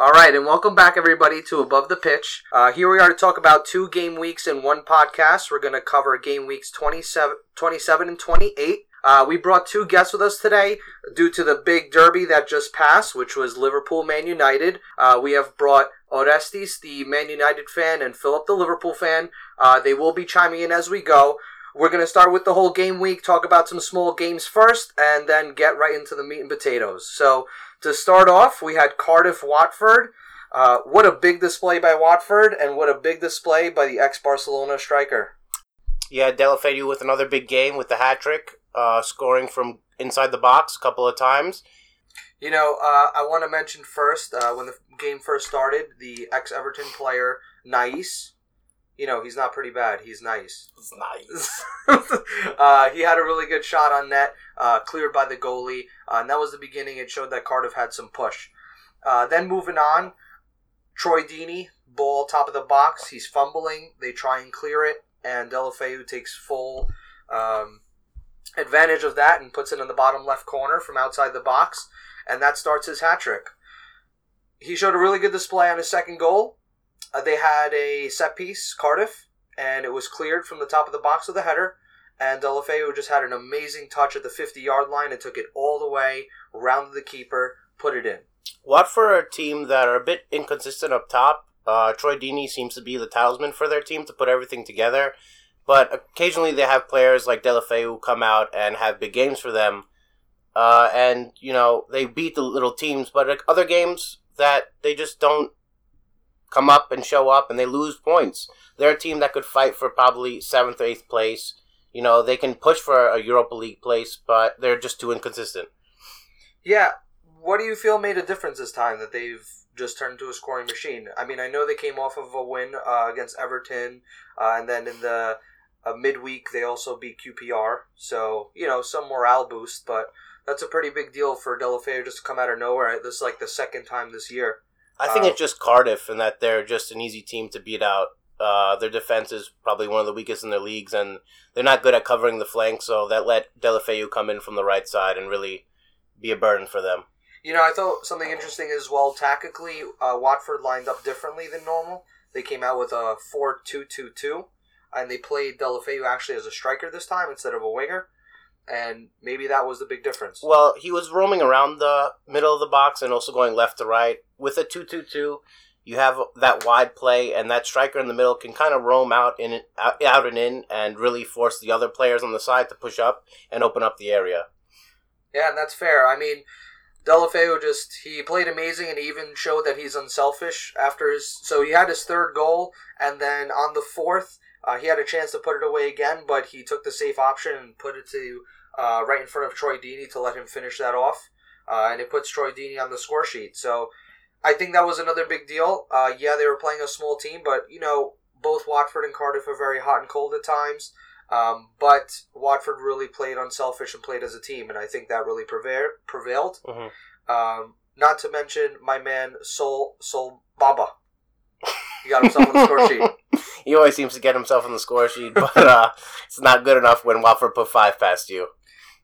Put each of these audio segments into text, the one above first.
All right, and welcome back, everybody, to Above the Pitch. Uh, here we are to talk about two game weeks in one podcast. We're going to cover game weeks 27, 27 and 28. Uh, we brought two guests with us today due to the big derby that just passed, which was Liverpool Man United. Uh, we have brought Orestes, the Man United fan, and Philip, the Liverpool fan. Uh, they will be chiming in as we go. We're going to start with the whole game week, talk about some small games first, and then get right into the meat and potatoes. So, to start off, we had Cardiff Watford. Uh, what a big display by Watford, and what a big display by the ex Barcelona striker. Yeah, Deulofeu with another big game with the hat trick, uh, scoring from inside the box a couple of times. You know, uh, I want to mention first, uh, when the game first started, the ex Everton player, Nice. you know, he's not pretty bad. He's nice. It's nice. uh, he had a really good shot on net, uh, cleared by the goalie, uh, and that was the beginning. It showed that Cardiff had some push. Uh, then moving on, Troy Deeney, ball top of the box. He's fumbling. They try and clear it, and Deulofeu takes full um, advantage of that and puts it in the bottom left corner from outside the box, and that starts his hat trick. He showed a really good display on his second goal. Uh, they had a set piece, Cardiff, and it was cleared from the top of the box with the header. And Deulofeu just had an amazing touch at the 50 yard line and took it all the way, rounded the keeper, put it in. What for a team that are a bit inconsistent up top. Uh, Troy Deeney seems to be the talisman for their team to put everything together. But occasionally they have players like Deulofeu who come out and have big games for them. Uh, and, you know, they beat the little teams, but like other games that they just don't come up and show up and they lose points. They're a team that could fight for probably seventh or eighth place. You know, they can push for a Europa League place, but they're just too inconsistent. Yeah. What do you feel made a difference this time that they've just turned into a scoring machine? I mean, I know they came off of a win uh, against Everton, uh, and then in the uh, midweek they also beat QPR. So, you know, some morale boost, but that's a pretty big deal for Deulofeu just to come out of nowhere. This is like the second time this year. I think Uh, it's just Cardiff and that they're just an easy team to beat out. Uh, their defense is probably one of the weakest in their leagues, and they're not good at covering the flank, so that let Deulofeu come in from the right side and really be a burden for them. You know, I thought something interesting as well. Tactically, uh, Watford lined up differently than normal. They came out with a 4 2 2 2, and they played Deulofeu actually as a striker this time instead of a winger. And maybe that was the big difference. Well, he was roaming around the middle of the box and also going left to right. With a 2 2 2, you have that wide play, and that striker in the middle can kind of roam out in out, and in and really force the other players on the side to push up and open up the area. Yeah, and that's fair. I mean, Deulofeu just he played amazing and he even showed that he's unselfish after his. So he had his third goal, and then on the fourth, uh, he had a chance to put it away again, but he took the safe option and put it to uh, right in front of Troy Deeney to let him finish that off, uh, and it puts Troy Deeney on the score sheet. So I think that was another big deal. Uh, yeah, they were playing a small team, but you know both Watford and Cardiff are very hot and cold at times. Um, but Watford really played unselfish and played as a team, and I think that really preva- prevailed. Mhm. Um, not to mention my man Sol Sol Bamba. He got himself on the score sheet. He always seems to get himself on the score sheet, but uh, it's not good enough when Watford put five past you.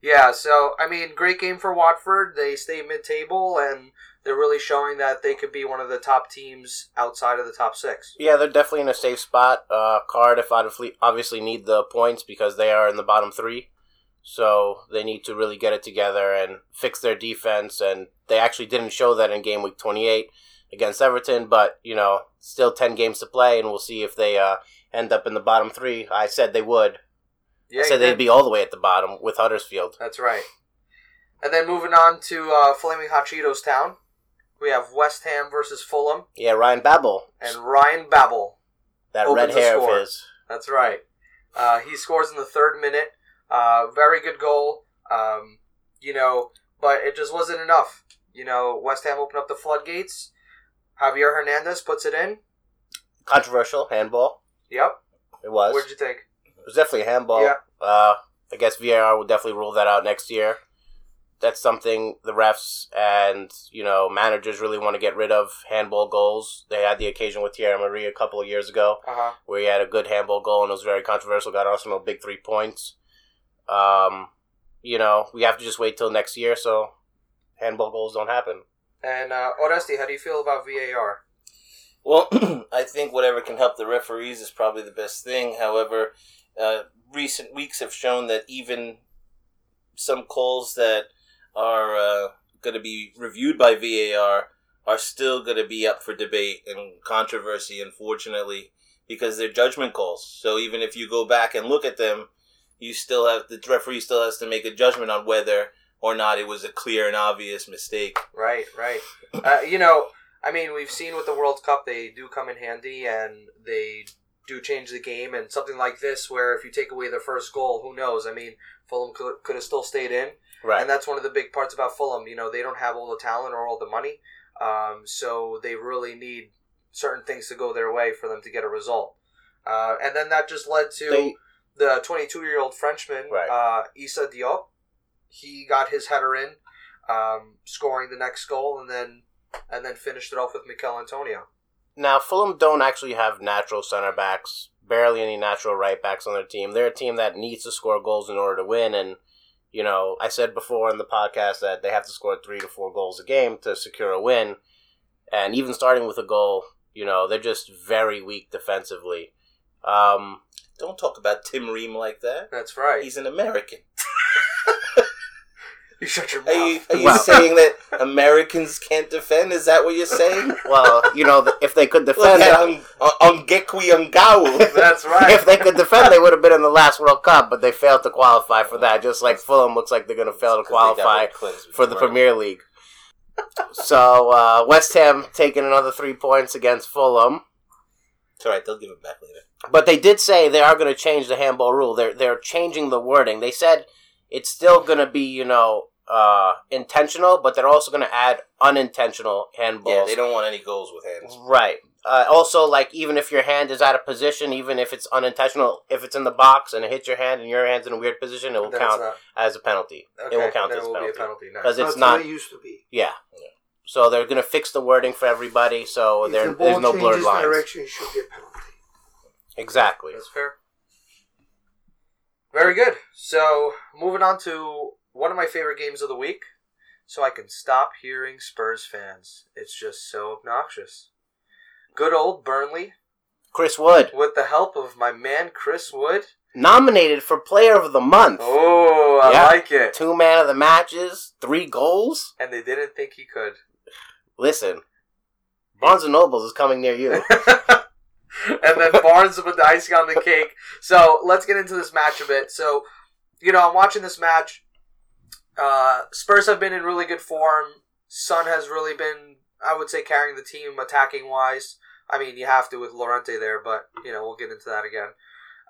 Yeah, so I mean, great game for Watford. They stay mid-table, and they're really showing that they could be one of the top teams outside of the top six. Yeah, they're definitely in a safe spot. Uh, Cardiff obviously obviously need the points because they are in the bottom three, so they need to really get it together and fix their defense. And they actually didn't show that in game week twenty eight against Everton, but you know, still ten games to play, and we'll see if they uh, end up in the bottom three. I said they would. Yeah, I said they'd be all the way at the bottom with Huddersfield. That's right. And then moving on to uh, Flaming Hot Cheetos Town, we have West Ham versus Fulham Yeah, Ryan Babel, and Ryan Babel. that red hair score. of his. That's right. Uh, he scores in the third minute. Uh, very good goal. Um, you know, but it just wasn't enough. You know, West Ham opened up the floodgates. Javier Hernandez puts it in. Controversial handball. Yep. It was. What'd you think? It was definitely a handball. Yeah. Uh, I guess VAR will definitely rule that out next year. That's something the refs and you know managers really want to get rid of handball goals. They had the occasion with Thierry Henry a couple of years ago Uh huh. where he had a good handball goal and it was very controversial. Got Arsenal big three points. Um, you know we have to just wait till next year so handball goals don't happen. And uh, Oresti, how do you feel about VAR? Well, I think whatever can help the referees is probably the best thing. However, uh, recent weeks have shown that even some calls that are uh, going to be reviewed by VAR are still going to be up for debate and controversy, unfortunately, because they're judgment calls. So even if you go back and look at them, you still have the referee still has to make a judgment on whether or not it was a clear and obvious mistake. Right, right. Uh, you know, I mean, we've seen with the World Cup, they do come in handy and they do change the game. And something like this, where if you take away the first goal, who knows? I mean, Fulham could, could have still stayed in. Right. And that's one of the big parts about Fulham. You know, they don't have all the talent or all the money. Um, so they really need certain things to go their way for them to get a result. Uh, and then that just led to They- the 22 year old Frenchman, Right. uh, Issa Diop. He got his header in, um, scoring the next goal, and then and then finished it off with Michail Antonio. Now, Fulham don't actually have natural center backs, barely any natural right backs on their team. They're a team that needs to score goals in order to win. And, you know, I said before in the podcast that they have to score three to four goals a game to secure a win. And even starting with a goal, you know, they're just very weak defensively. Um, Don't talk about Tim Ream like that. That's right. He's an American. You shut your Are you, are you Well- saying that Americans can't defend? Is that what you're saying? well, you know, if they could defend, at Ong- Ongekwi Ongao. That's right. if they could defend, they would have been in the last World Cup, but they failed to qualify for that. Just like Fulham looks like they're going to fail to qualify for the Premier League. So uh, West Ham taking another three points against Fulham, It's alright, they'll give it back later. but they did say they are going to change the handball rule. They're they're changing the wording. They said it's still going to be you know uh, intentional, but they're also going to add unintentional handballs. Yeah, they don't want any goals with hands. Right. Uh, also, like even if your hand is out of position, even if it's unintentional, if it's in the box and it hits your hand and your hand's in a weird position, it will Then count not- as a penalty. okay, it will count then as it a will be a penalty penalty. Nice. because it's not. it used to be. Yeah. So they're going to fix the wording for everybody, so If there, the ball there's no blurred changes lines. direction, it should be a penalty. Exactly. That's fair. Very good. So, moving on to one of my favorite games of the week, so I can stop hearing Spurs fans. It's just so obnoxious. Good old Burnley, Chris Wood with the help of my man Chris Wood. nominated for Player of the Month. Oh, I Yeah. like it. Two man of the matches, three goals. And they didn't think he could. Listen, Barnes and Nobles is coming near you. and then Barnes with the icing on the cake. So let's get into this match a bit. So, you know, I'm watching this match. Uh, Spurs have been in really good form. Son has really been, I would say, carrying the team attacking wise. I mean, you have to with Llorente there, but you know we'll get into that again.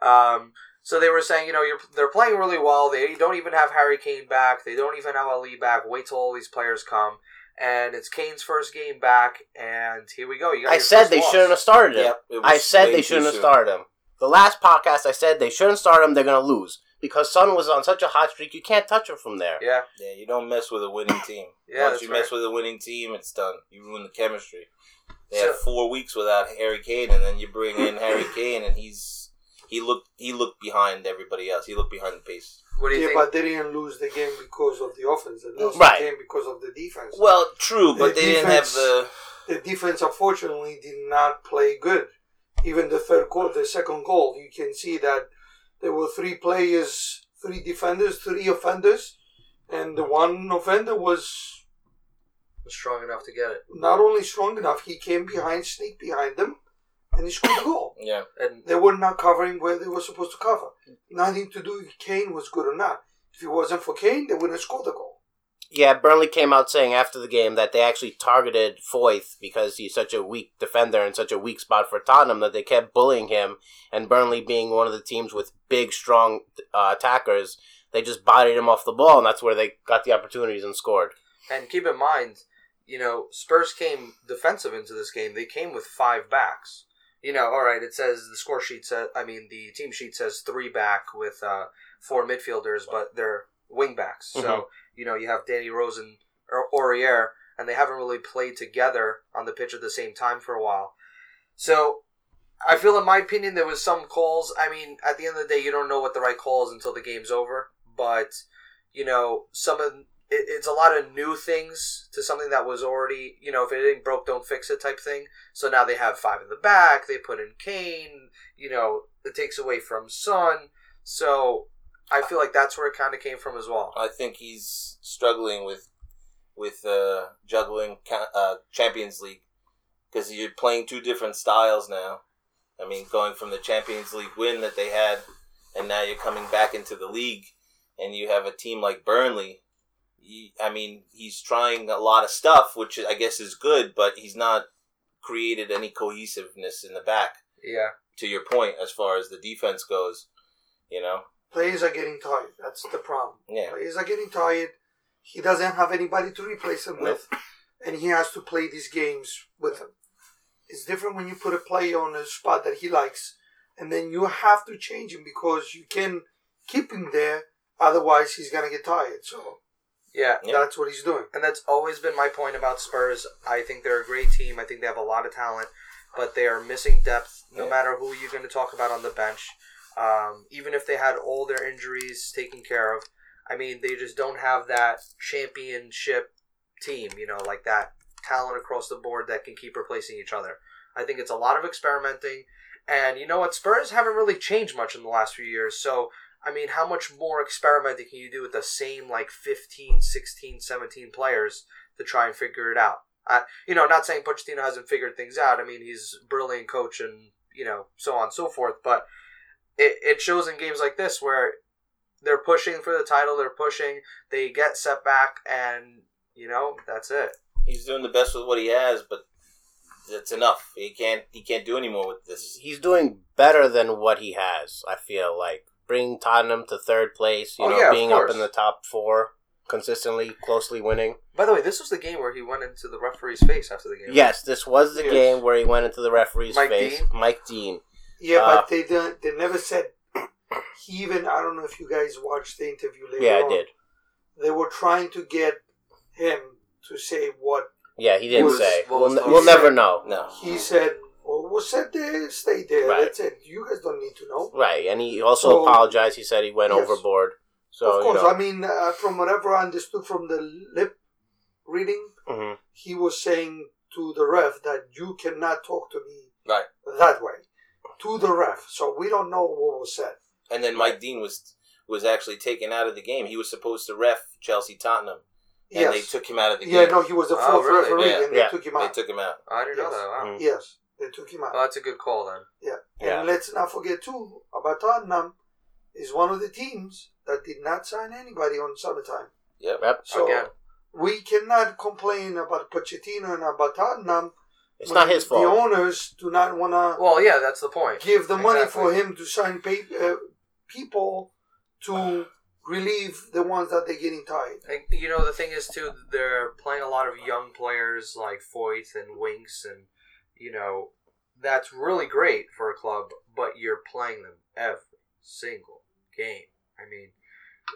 Um, so they were saying, you know, you're, they're playing really well. They don't even have Harry Kane back. They don't even have Alli back. Wait till all these players come. And it's Kane's first game back, and here we go. You got I said they loss. shouldn't have started him. Yep, I said they shouldn't have started him. The last podcast I said they shouldn't start him. They're going to lose because Son was on such a hot streak. You can't touch him from there. Yeah, Yeah, you don't mess with a winning team. Yeah, Once you right. mess with a winning team, it's done. You ruin the chemistry. They So- had four weeks without Harry Kane, and then you bring in Harry Kane, and he's he looked he looked behind everybody else. He looked behind the pace. What do you Yeah, think? but they didn't lose the game because of the offense. They lost Right. the game because of the defense. Well, true, but The they didn't have the. the defense, unfortunately, did not play good. Even the third goal, the second goal, you can see that there were three players, three defenders, three offenders, and the one offender was strong enough to get it. not only strong enough, he came behind, sneaked behind them, and he scored the goal. Yeah, And They were not covering where they were supposed to cover. Nothing to do if Kane was good or not. If it wasn't for Kane, they wouldn't have scored the goal. Yeah, Burnley came out saying after the game that they actually targeted Foyth because he's such a weak defender and such a weak spot for Tottenham that they kept bullying him. And Burnley being one of the teams with big, strong uh, attackers, they just bodied him off the ball, and that's where they got the opportunities and scored. and keep in mind, you know, Spurs came defensive into this game. They came with five backs. You know, all right. It says the score sheet says. I mean, the team sheet says three back with uh, four midfielders, but they're wing backs. So you know, you have Danny Rose and or Aurier, and they haven't really played together on the pitch at the same time for a while. So I feel, in my opinion, there was some calls. I mean, at the end of the day, you don't know what the right call is until the game's over. But you know, some of it, it's a lot of new things to something that was already, you know, if it ain't broke, don't fix it type thing. So now they have five in the back. They put in Kane. You know, it takes away from Son. So I feel like that's where it kind of came from as well. I think he's struggling with with uh, juggling ca- uh, Champions League because you're playing two different styles now. I mean, going from the Champions League win that they had, and now you're coming back into the league, and you have a team like Burnley. I mean, he's trying a lot of stuff, which I guess is good, but he's not created any cohesiveness in the back. Yeah. To your point, as far as the defense goes, you know, Players are getting tired. That's the problem. yeah, Players are getting tired. He doesn't have anybody to replace him with, and he has to play these games with him. It's different when you put a player on a spot that he likes, and then you have to change him because you can keep him there. Otherwise, he's gonna get tired. So Yeah. Yeah. that's what he's doing. And that's always been my point about Spurs. I think they're a great team. I think they have a lot of talent, but they are missing depth no Yeah. matter who you're going to talk about on the bench. Um, even if they had all their injuries taken care of, I mean, they just don't have that championship team, you know, like that talent across the board that can keep replacing each other. I think it's a lot of experimenting. And you know what? Spurs haven't really changed much in the last few years. So, I mean, how much more experimenting can you do with the same, like, 15, 16, 17 players to try and figure it out? Uh, you know, not saying Pochettino hasn't figured things out. I mean, he's a brilliant coach and, you know, so on and so forth. But it, it shows in games like this where they're pushing for the title, they're pushing, they get set back, and, you know, that's it. he's doing the best with what he has, but that's enough. He can't he can't do anymore with this. He's doing better than what he has. I feel like bringing Tottenham to third place. You Oh, know, yeah, being up in the top four consistently, closely winning. By the way, this was the game where he went into the referee's face after the game. Yes, this was the Yes. game where he went into the referee's Mike face. Dean? Mike Dean. Yeah, Uh, but they don't, they never said. He even I don't know if you guys watched the interview later. Yeah, I on. did. They were trying to get him to say what Yeah, he didn't was- say. We'll, was ne- we'll said- never know. No, he said. Well, was said there, stay there. Right. That's it. You guys don't need to know. Right, and he also So- apologized. He said he went Yes. overboard. So of course, you know, I mean, uh, from whatever I understood from the lip reading, mhm. he was saying to the ref that you cannot talk to me Right. that way to the ref. So we don't know what was said. and then Mike Dean was was actually taken out of the game. He was supposed to ref Chelsea Tottenham, and yes. they took him out of the game. yeah, no, he was the Oh, fourth really? referee, Yeah. and they Yeah. took him out. They took him out. I didn't know Yes. that. Wow. Mhm. Yes, they took him out. Well, that's a good call then. Yeah. Yeah. And let's not forget too about Tottenham is one of the teams that did not sign anybody on summertime. Yep. Yep. So Again. we cannot complain about Pochettino and about Tottenham. It's when not his fault. The owners do not want to Well, yeah, that's the point. give the money Exactly. for him to sign pay, uh, people to relieve the ones that they're getting tired. And, you know, the thing is too, they're playing a lot of young players like Foyth and Winks, and you know, that's really great for a club. But you're playing them every single game. I mean,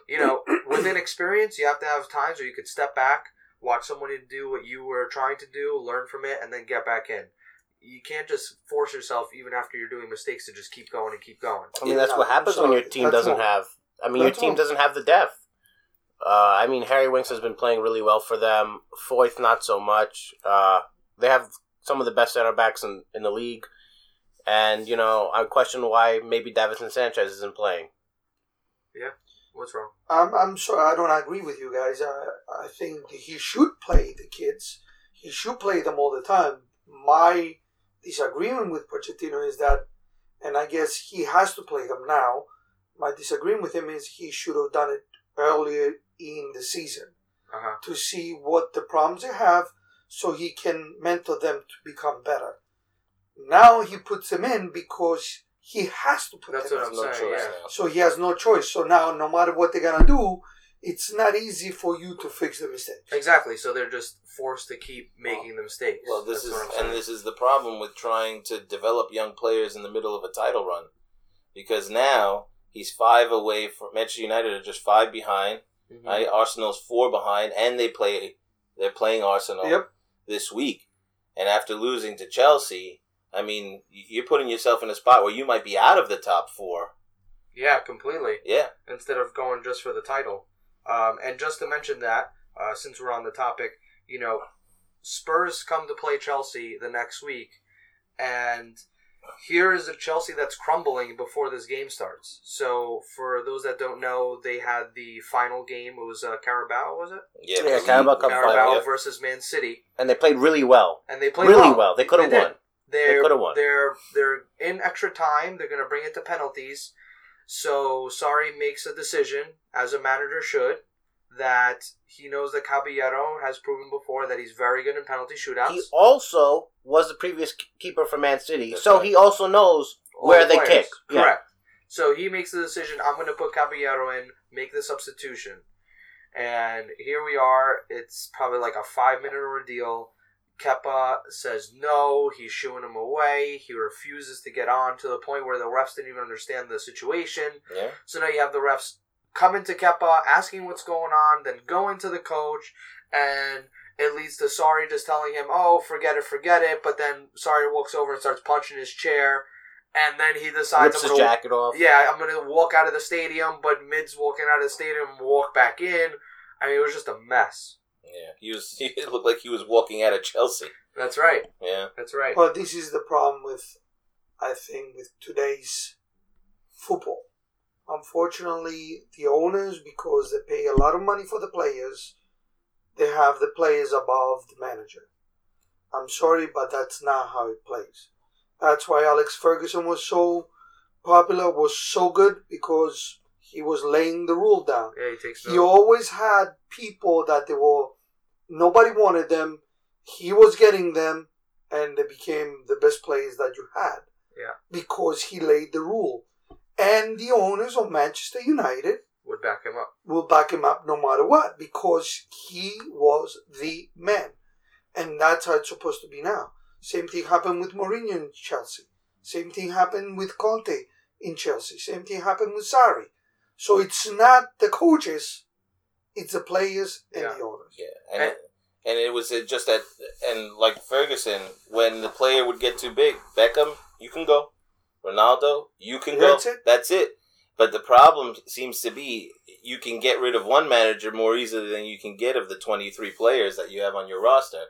you know, with inexperience, you have to have times where you could step back, watch somebody do what you were trying to do, learn from it, and then get back in. You can't just force yourself, even after you're doing mistakes, to just keep going and keep going. I mean, that's what happens so when your team doesn't all. have. I mean, your team all. doesn't have the depth. Uh, I mean, Harry Winks has been playing really well for them. Foyth, not so much. Uh, they have some of the best center backs in, in the league. And, you know, I question why maybe Davinson Sanchez isn't playing. What's wrong? I'm, I'm sorry, I don't agree with you guys. I, I think he should play the kids. He should play them all the time. My disagreement with Pochettino is that, and I guess he has to play them now. My disagreement with him is he should have done it earlier in the season Uh huh. to see what the problems they have so he can mentor them to become better. Now he puts them in because he has to put That's what. I'm no saying, choice yeah. So he has no choice. So now, no matter what they're gonna do, it's not easy for you to fix the mistake. Exactly. So they're just forced to keep making the mistakes. Well, this That's is and this is the problem with trying to develop young players in the middle of a title run, because now he's five away from Manchester United are just five behind. Mhm. Right, Arsenal's four behind, and they play they're playing Arsenal Yep. this week. And after losing to Chelsea, I mean, you're putting yourself in a spot where you might be out of the top four. Yeah, completely. Yeah, Instead of going just for the title. Um, and just to mention that, uh, since we're on the topic, you know, Spurs come to play Chelsea the next week, and here is a Chelsea that's crumbling before this game starts. So, for those that don't know, they had the final game. It was uh, Carabao, was it? Yeah, Yeah, Carabao Cup Carabao final, yeah. versus Man City, and they played really well. and they played really well. well. They could have did. They're, coulda won. They're they're in extra time. They're going to bring it to penalties. So Sarri makes a decision, as a manager should, that he knows that Caballero has proven before that he's very good in penalty shootouts. He also was the previous keeper for Man City, That's so right. he also knows All where the they kick. Yeah. Correct. So he makes the decision. I'm going to put Caballero in, make the substitution, and here we are. It's probably like a five minute ordeal. Kepa says no. He's shooing him away. He refuses to get on to the point where the refs didn't even understand the situation. Yeah. So now you have the refs coming to Kepa, asking what's going on, then going to the coach, and it leads to Sarri just telling him, "Oh, forget it, forget it." But then Sarri walks over and starts punching his chair, and then he decides, Rips I'm gonna, jacket off. "Yeah, I'm gonna walk out of the stadium." But mid's walking out of the stadium, walk back in. I mean, it was just a mess. Yeah. He was. It looked like he was walking out of Chelsea. That's right. Yeah. That's right. But this is the problem with, I think, with today's football. Unfortunately, the owners, because they pay a lot of money for the players, they have the players above the manager. I'm sorry, but that's not how it plays. That's why Alex Ferguson was so popular, was so good, because he was laying the rule down. Yeah, he takes He no. always had people that they were nobody wanted them. He was getting them, and they became the best players that you had. Yeah. Because he laid the rule, and the owners of Manchester United Would back him up. will back him up no matter what because he was the man, and that's how it's supposed to be now. Same thing happened with Mourinho in Chelsea. Same thing happened with Conte in Chelsea. Same thing happened with Sarri. So it's not the coaches, it's the players and Yeah. the owners. Yeah, and it, and it was just that, and like Ferguson, when the player would get too big, Beckham, you can go, Ronaldo, you can That's go. it. That's it. But the problem seems to be you can get rid of one manager more easily than you can get of the twenty three players that you have on your roster,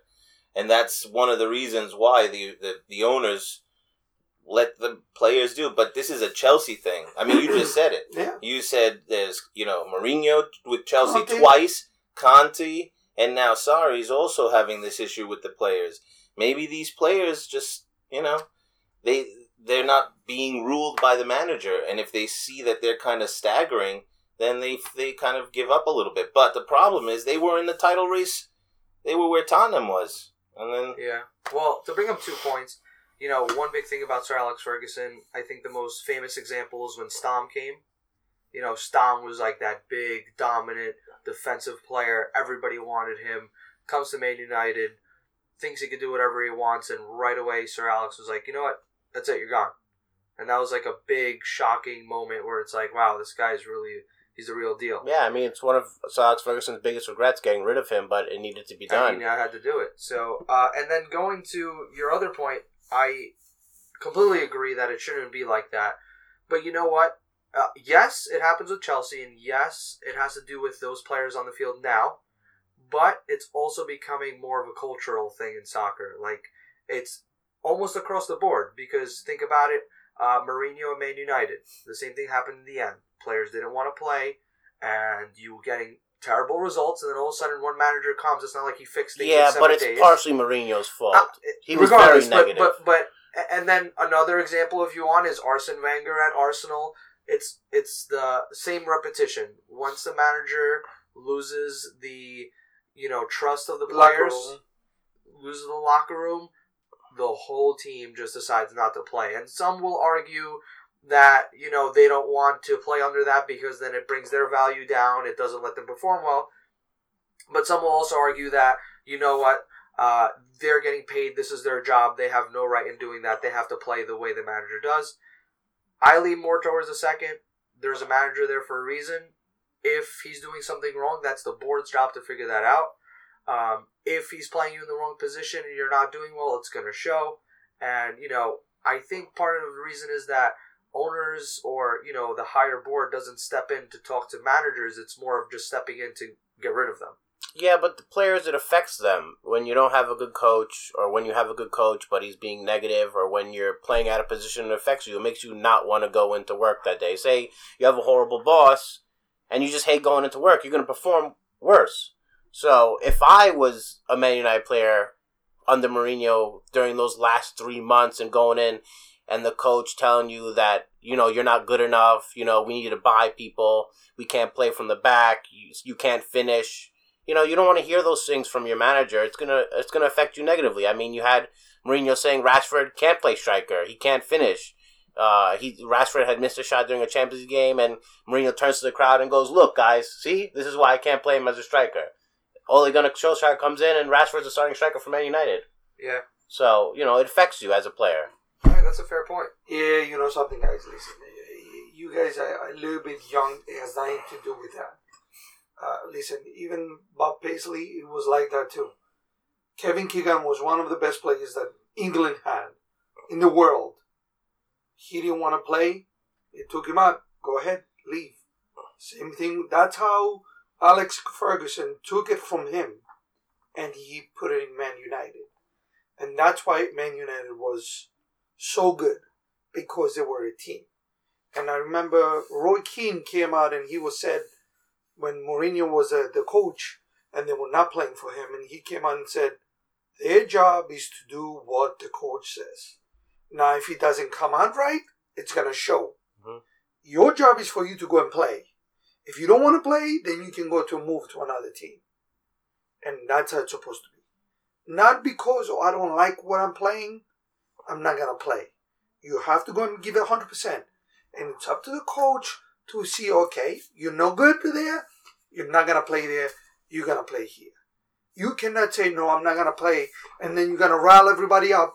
and that's one of the reasons why the the, the owners let the players do. But this is a Chelsea thing. I mean, you just said it. Yeah. You said there's, you know, Mourinho with Chelsea Conte. twice, Conte, and now Sarri's also having this issue with the players. Maybe these players just, you know, they they're not being ruled by the manager, and if they see that they're kind of staggering, then they they kind of give up a little bit. But the problem is they were in the title race. They were where Tottenham was, and then Yeah. Well, to bring up two points, you know, one big thing about Sir Alex Ferguson, I think the most famous example is when Stam came. You know, Stam was like that big, dominant defensive player. Everybody wanted him. Comes to Man United, thinks he could do whatever he wants, and right away, Sir Alex was like, you know what? That's it. You're gone. And that was like a big, shocking moment where it's like, wow, this guy's really, he's the real deal. Yeah, I mean, it's one of Sir Alex Ferguson's biggest regrets getting rid of him, but it needed to be I done. mean, I had to do it. So, uh, and then going to your other point, I completely agree that it shouldn't be like that. But you know what? Uh, yes, it happens with Chelsea, and yes, it has to do with those players on the field now. But it's also becoming more of a cultural thing in soccer. Like it's almost across the board because think about it. Uh, Mourinho and Man United, the same thing happened in the end. Players didn't want to play, and you were getting terrible results. And then all of a sudden, one manager comes. It's not like he fixed things. in yeah, seven but it's days. partially Mourinho's fault. Uh, he was regardless, very negative. But, but but and then another example, if you want, is Arsene Wenger at Arsenal. It's it's the same repetition. Once the manager loses the you know trust of the players, loses the locker room, the whole team just decides not to play. And some will argue that you know they don't want to play under that because then it brings their value down. It doesn't let them perform well. But some will also argue that you know what uh, they're getting paid. This is their job. They have no right in doing that. They have to play the way the manager does. I lean more towards the second. There's a manager there for a reason. If he's doing something wrong, that's the board's job to figure that out. Um, if he's playing you in the wrong position and you're not doing well, it's going to show. And, you know, I think part of the reason is that owners or, you know, the higher board doesn't step in to talk to managers. It's more of just stepping in to get rid of them. Yeah, but the players, it affects them when you don't have a good coach, or when you have a good coach but he's being negative, or when you're playing out of position, it affects you. It makes you not want to go into work that day. Say you have a horrible boss, and you just hate going into work, you're going to perform worse. So if I was a Man United player under Mourinho during those last three months and going in, and the coach telling you that you know you're not good enough, you know we need to buy people, we can't play from the back, you, you can't finish you know, you don't want to hear those things from your manager. It's gonna it's gonna affect you negatively. I mean, you had Mourinho saying Rashford can't play striker. He can't finish. Uh, he Rashford had missed a shot during a Champions League game, and Mourinho turns to the crowd and goes, "Look, guys, see, this is why I can't play him as a striker." Ole Gunnar Solskjaer comes in, and Rashford's a starting striker for Man United. Yeah. So you know, it affects you as a player. All right, that's a fair point. Yeah, you know something, guys. Listen, you guys are a little bit young. It has nothing to do with that. Uh, listen, even Bob Paisley, it was like that too. Kevin Keegan was one of the best players that England had in the world. He didn't want to play. It took him out. Go ahead, leave. Same thing. That's how Alex Ferguson took it from him and he put it in Man United. And that's why Man United was so good because they were a team. And I remember Roy Keane came out and he was said when Mourinho was uh, the coach and they were not playing for him, and he came out and said, their job is to do what the coach says. Now, if it doesn't come out right, it's going to show. Mhm. Your job is for you to go and play. If you don't want to play, then you can go to move to another team. And that's how it's supposed to be. Not because oh, I don't like what I'm playing, I'm not going to play. You have to go and give it 100%. And it's up to the coach to see, okay, you're no good there, you're not going to play there, you're going to play here. You cannot say, no, I'm not going to play, and then you're going to rile everybody up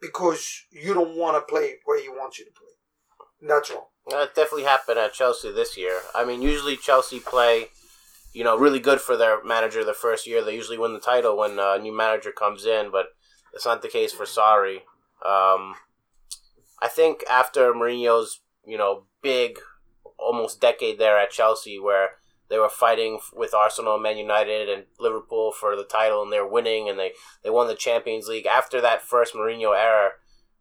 because you don't want to play where he wants you to play. That's wrong. That definitely happened at Chelsea this year. I mean, usually Chelsea play, you know, really good for their manager the first year. They usually win the title when uh, a new manager comes in, but it's not the case for Sarri. Um, I think after Mourinho's, you know, big, almost decade there at Chelsea, where they were fighting with Arsenal, Man United, and Liverpool for the title, and they're winning, and they they won the Champions League. After that first Mourinho era,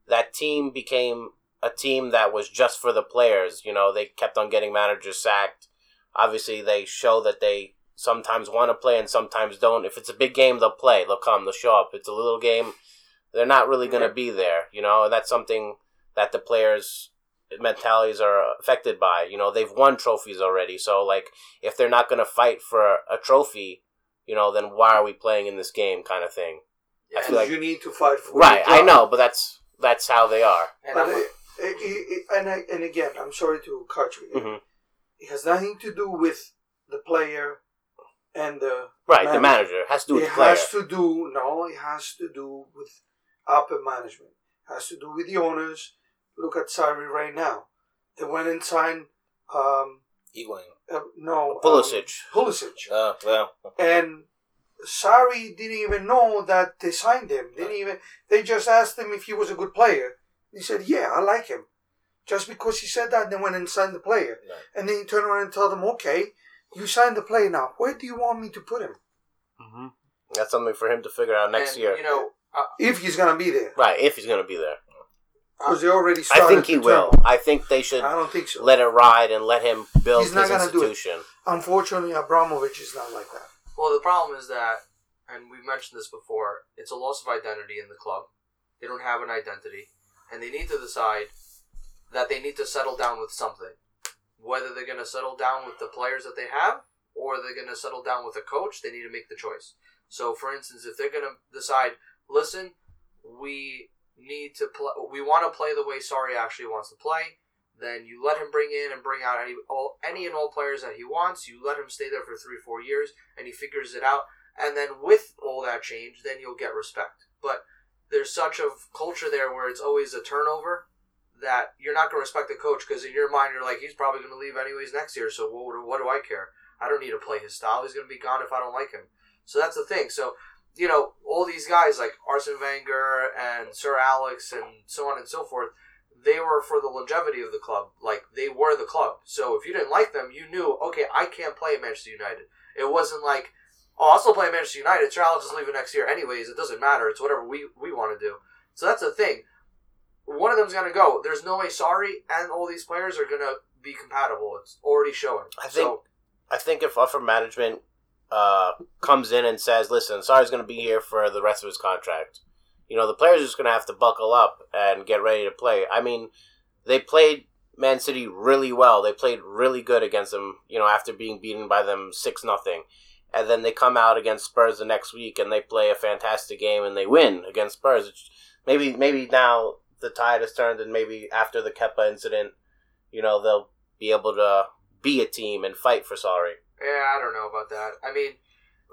that team became a team that was just for the players. You know, they kept on getting managers sacked. Obviously, they show that they sometimes want to play and sometimes don't. If it's a big game, they'll play. They'll come. They'll show up. If it's a little game, they're not really going to be there. You know, and that's something that the players' mentalities are affected by. You know, they've won trophies already. So, like, if they're not going to fight for a trophy, you know, then why are we playing in this game, kind of thing. I feel like you need to fight for right. I know, but that's that's how they are. And But I'm, it, it, it, and I, and again, I'm sorry to cut you. Mhm. It has nothing to do with the player and the Right, the manager. manager has to do with it the player. has to do no, it has to do with upper management. It has to do with the owners. Look at Sarri right now. They went and signed um Higuain. uh, no Pulisic. Um, Pulisic. Oh, well. And Sarri didn't even know that they signed him. Didn't even. They just asked him if he was a good player. He said, "Yeah, I like him." Just because he said that, they went and signed the player. Right. And then you turn around and tell them, "Okay, you signed the player now. Where do you want me to put him? hmm That's something for him to figure out next and, year. You know, uh, If he's gonna be there, right, if he's going to be there. because they already started." I think he will. turmoil. I think they should I don't think so. let it ride and let him build He's not his gonna do it. institution. Unfortunately, Abramovich is not like that. well, the problem is that, and we've mentioned this before, it's a loss of identity in the club. They don't have an identity, and they need to decide that they need to settle down with something. Whether they're going to settle down with the players that they have, or they're going to settle down with a coach, they need to make the choice. So, for instance, if they're going to decide, listen, we need to play, we want to play the way Sarri actually wants to play, then you let him bring in and bring out any all any and all players that he wants. You let him stay there for three, four years, and he figures it out. And then with all that change, then you'll get respect. But there's such a culture there where it's always a turnover that you're not going to respect the coach because in your mind you're like he's probably going to leave anyways next year. So what, what do I care? I don't need to play his style. He's going to be gone if I don't like him. So that's the thing. So you know all these guys like Arsene Wenger and Sir Alex and so on and so forth they were for the longevity of the club. Like they were the club. So if you didn't like them, you knew, okay, I can't play at Manchester United. It wasn't like oh, I'll still play at Manchester United. I'll just leave it next year anyways. It doesn't matter. It's whatever we we want to do. So that's the thing. One of them's gonna go. There's no way. Sarri, and all these players are gonna be compatible. It's already showing. I think- So, I think if upper management uh, comes in and says, "Listen, Sarri's going to be here for the rest of his contract," you know, the players are just going to have to buckle up and get ready to play. I mean, they played Man City really well. They played really good against them. You know, after being beaten by them six nothing, and then they come out against Spurs the next week and they play a fantastic game and they win against Spurs. Maybe maybe now the tide has turned and maybe after the Kepa incident, you know, they'll be able to be a team and fight for Sarri. Yeah, I don't know about that. I mean,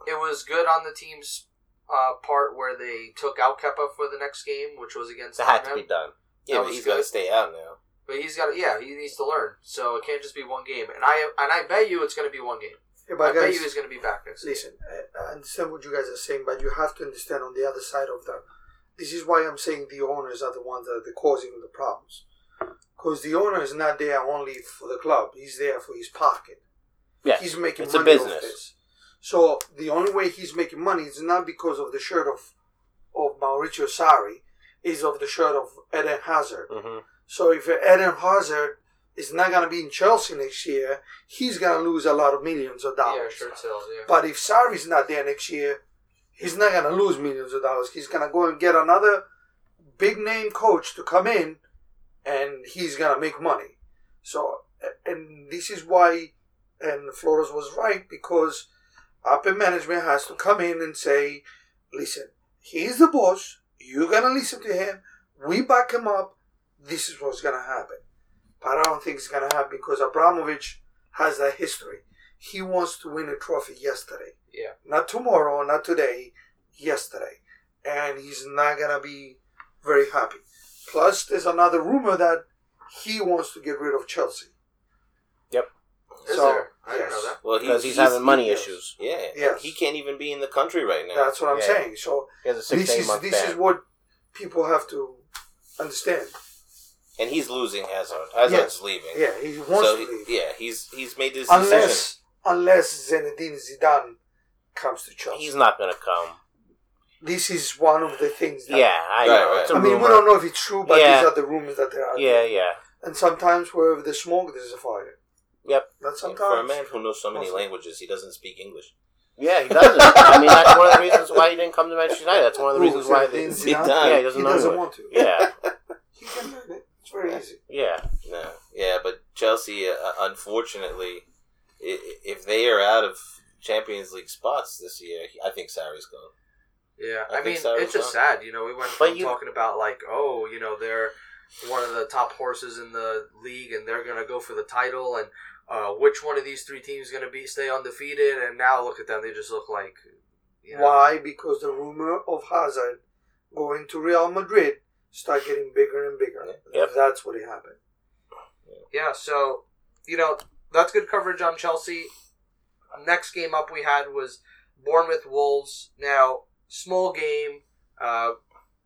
it was good on the team's uh, part where they took out Kepa for the next game, which was against That had to be done. Yeah, That but he's got to stay out now. But he's got, to yeah, he needs to learn. So it can't just be one game. And I and I bet you it's going to be one game. Yeah, I but bet you he's going to be back next. listen, I- I understand what you guys are saying, but you have to understand on the other side of that. This is why I'm saying the owners are the ones that are the causing the problems. Because the owner is not there only for the club; he's there for his pocket. Yeah, he's making it's a business. off this. So the only way he's making money is not because of the shirt of of Maurizio Sarri, is of the shirt of Eden Hazard. hmm So if Eden Hazard is not gonna be in Chelsea next year, he's gonna lose a lot of millions of dollars. Yeah, dollars. shirt sales. Yeah. But if Sarri's not there next year, he's not gonna lose millions of dollars. He's gonna go and get another big name coach to come in, and he's gonna make money. So, and this is why, and Flores was right because upper management has to come in and say, "Listen, he's the boss. You're gonna listen to him. We back him up. This is what's gonna happen." But I don't think it's gonna happen because Abramovich has that history. He wants to win a trophy yesterday Yeah. not tomorrow, not today, yesterday. And he's not gonna be very happy. Plus, there's another rumor that he wants to get rid of Chelsea. Yep. Is So, there? I didn't yes. know that. Well, he- Because he's, having money yes. issues. Yeah, Yes. he can't even be in the country right now. That's what I'm Yeah. saying. So He has a six this is month this is what people have to understand. and he's losing Hazard. Hazard's Yes. leaving. Yeah, he wants so to he- leave. yeah, he's he's made this decision. unless unless Zinedine Zidane comes to Chelsea. He's not going to come. this is one of the things. That, Yeah, I know. right. It's a I mean, rumor. we don't know if it's true, but Yeah. these are the rumors that there are. Yeah, yeah. And sometimes wherever there's smoke, there's a fire. Yep. But For a man who knows so many languages, he doesn't speak English. Yeah, he doesn't. I mean, that's one of the reasons why he didn't come to Manchester United. That's one of the Who, reasons why they. Zinedine Zidane? Zidane? Yeah, he doesn't he know doesn't want to. Yeah, He can learn it. It's very easy. yeah. No, yeah, but Chelsea, uh, unfortunately, i- i- if they are out of Champions League spots this year, I think Sarri's gone. Yeah, I I, mean, so, it's just so. sad. You know, we went from you- talking about like, oh, you know, they're one of the top horses in the league, and they're gonna go for the title, and uh, which one of these three teams is gonna be stay undefeated? And now look at them; they just look like, you know, Why? Because the rumor of Hazard going to Real Madrid start getting bigger and bigger. Yep. That's what happened. Yeah, so you know that's good coverage on Chelsea. Next game up we had was Bournemouth Wolves. Now small game, uh,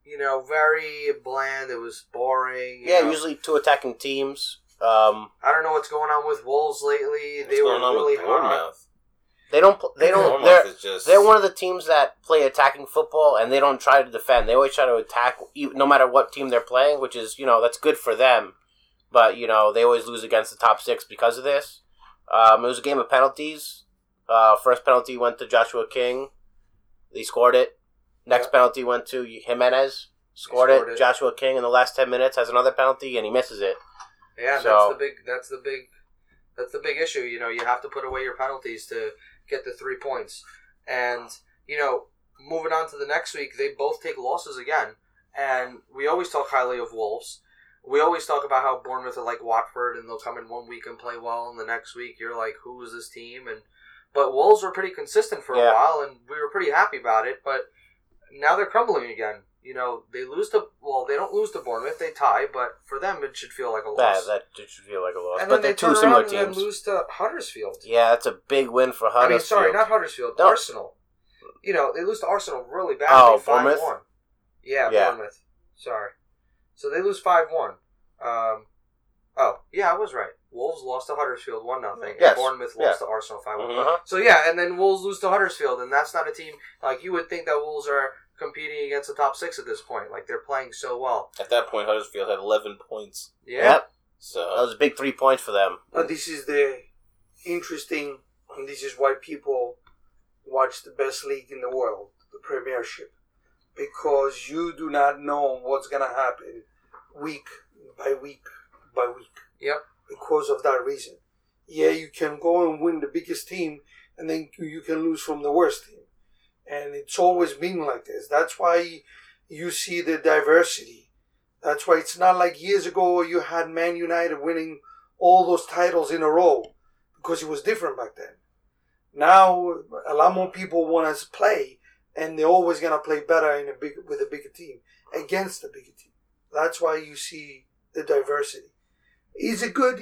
you know, very bland. It was boring. Yeah, know. usually two attacking teams. Um, I don't know what's going on with Wolves lately. What's they were on really with hot. Bournemouth? they don't. pl- They don't. Bournemouth They're is just they're one of the teams that play attacking football and they don't try to defend. They always try to attack, e- no matter what team they're playing. Which is, you know, that's good for them. But you know, they always lose against the top six because of this. Um, it was a game of penalties. Uh, first penalty went to Joshua King. He scored it. Next Yeah. penalty went to Jimenez. Scored, scored it. it. Joshua King in the last ten minutes has another penalty and he misses it. Yeah, So- that's the big. That's the big. That's the big issue. You know, you have to put away your penalties to get the three points. And you know, moving on to the next week, they both take losses again. And we always talk highly of Wolves. We always talk about how Bournemouth are like Watford, and they'll come in one week and play well, and the next week you're like, who is this team? And but Wolves were pretty consistent for a Yeah. while, and we were pretty happy about it. But now they're crumbling again. You know, they lose to well, they don't lose to Bournemouth, they tie, but for them it should feel like a That loss. that should feel like a loss. and but then they're they two turn similar around and then lose to Huddersfield. Yeah, that's a big win for Huddersfield. I mean, sorry, not Huddersfield, No. Arsenal. You know, they lose to Arsenal really badly. Oh, Bournemouth? one. Yeah, Yeah. Bournemouth. Sorry. So they lose five one. Um, Oh, yeah, I was right. Wolves lost to Huddersfield one nothing. Yes. And Bournemouth Yeah. lost to Arsenal five one. Mhm. Uh-huh. So yeah, and then Wolves lose to Huddersfield, and that's not a team like you would think that Wolves are competing against the top six at this point. Like they're playing so well. At that point, Huddersfield had 11 points. Yeah. Yep. So That was a big three points for them. But this is the interesting, and this is why people watch the best league in the world, the Premiership, because you do not know what's gonna happen week by week by week. Yep. Because of that reason, yeah, you can go and win the biggest team, and then you can lose from the worst team, and it's always been like this. That's why you see the diversity. That's why it's not like years ago you had Man United winning all those titles in a row because it was different back then. Now a lot more people want to play, and they're always gonna play better in a big with a bigger team against a bigger team. That's why you see the diversity. Is it good?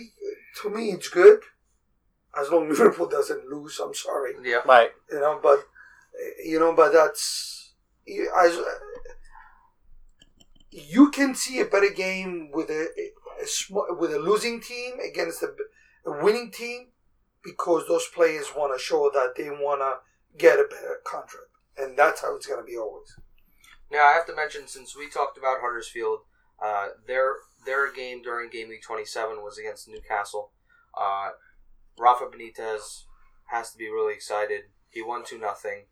To me, it's good. As long as Liverpool doesn't lose, I'm sorry, Yeah. Right. you know. But you know, but that's as you can see a better game with a, a with a losing team against a, a winning team because those players want to show that they want to get a better contract, and that's how it's going to be always. Now I have to mention since we talked about Huddersfield, uh, their their game during game week twenty seven was against Newcastle. Uh, Rafa Benitez has to be really excited. He won two nothing.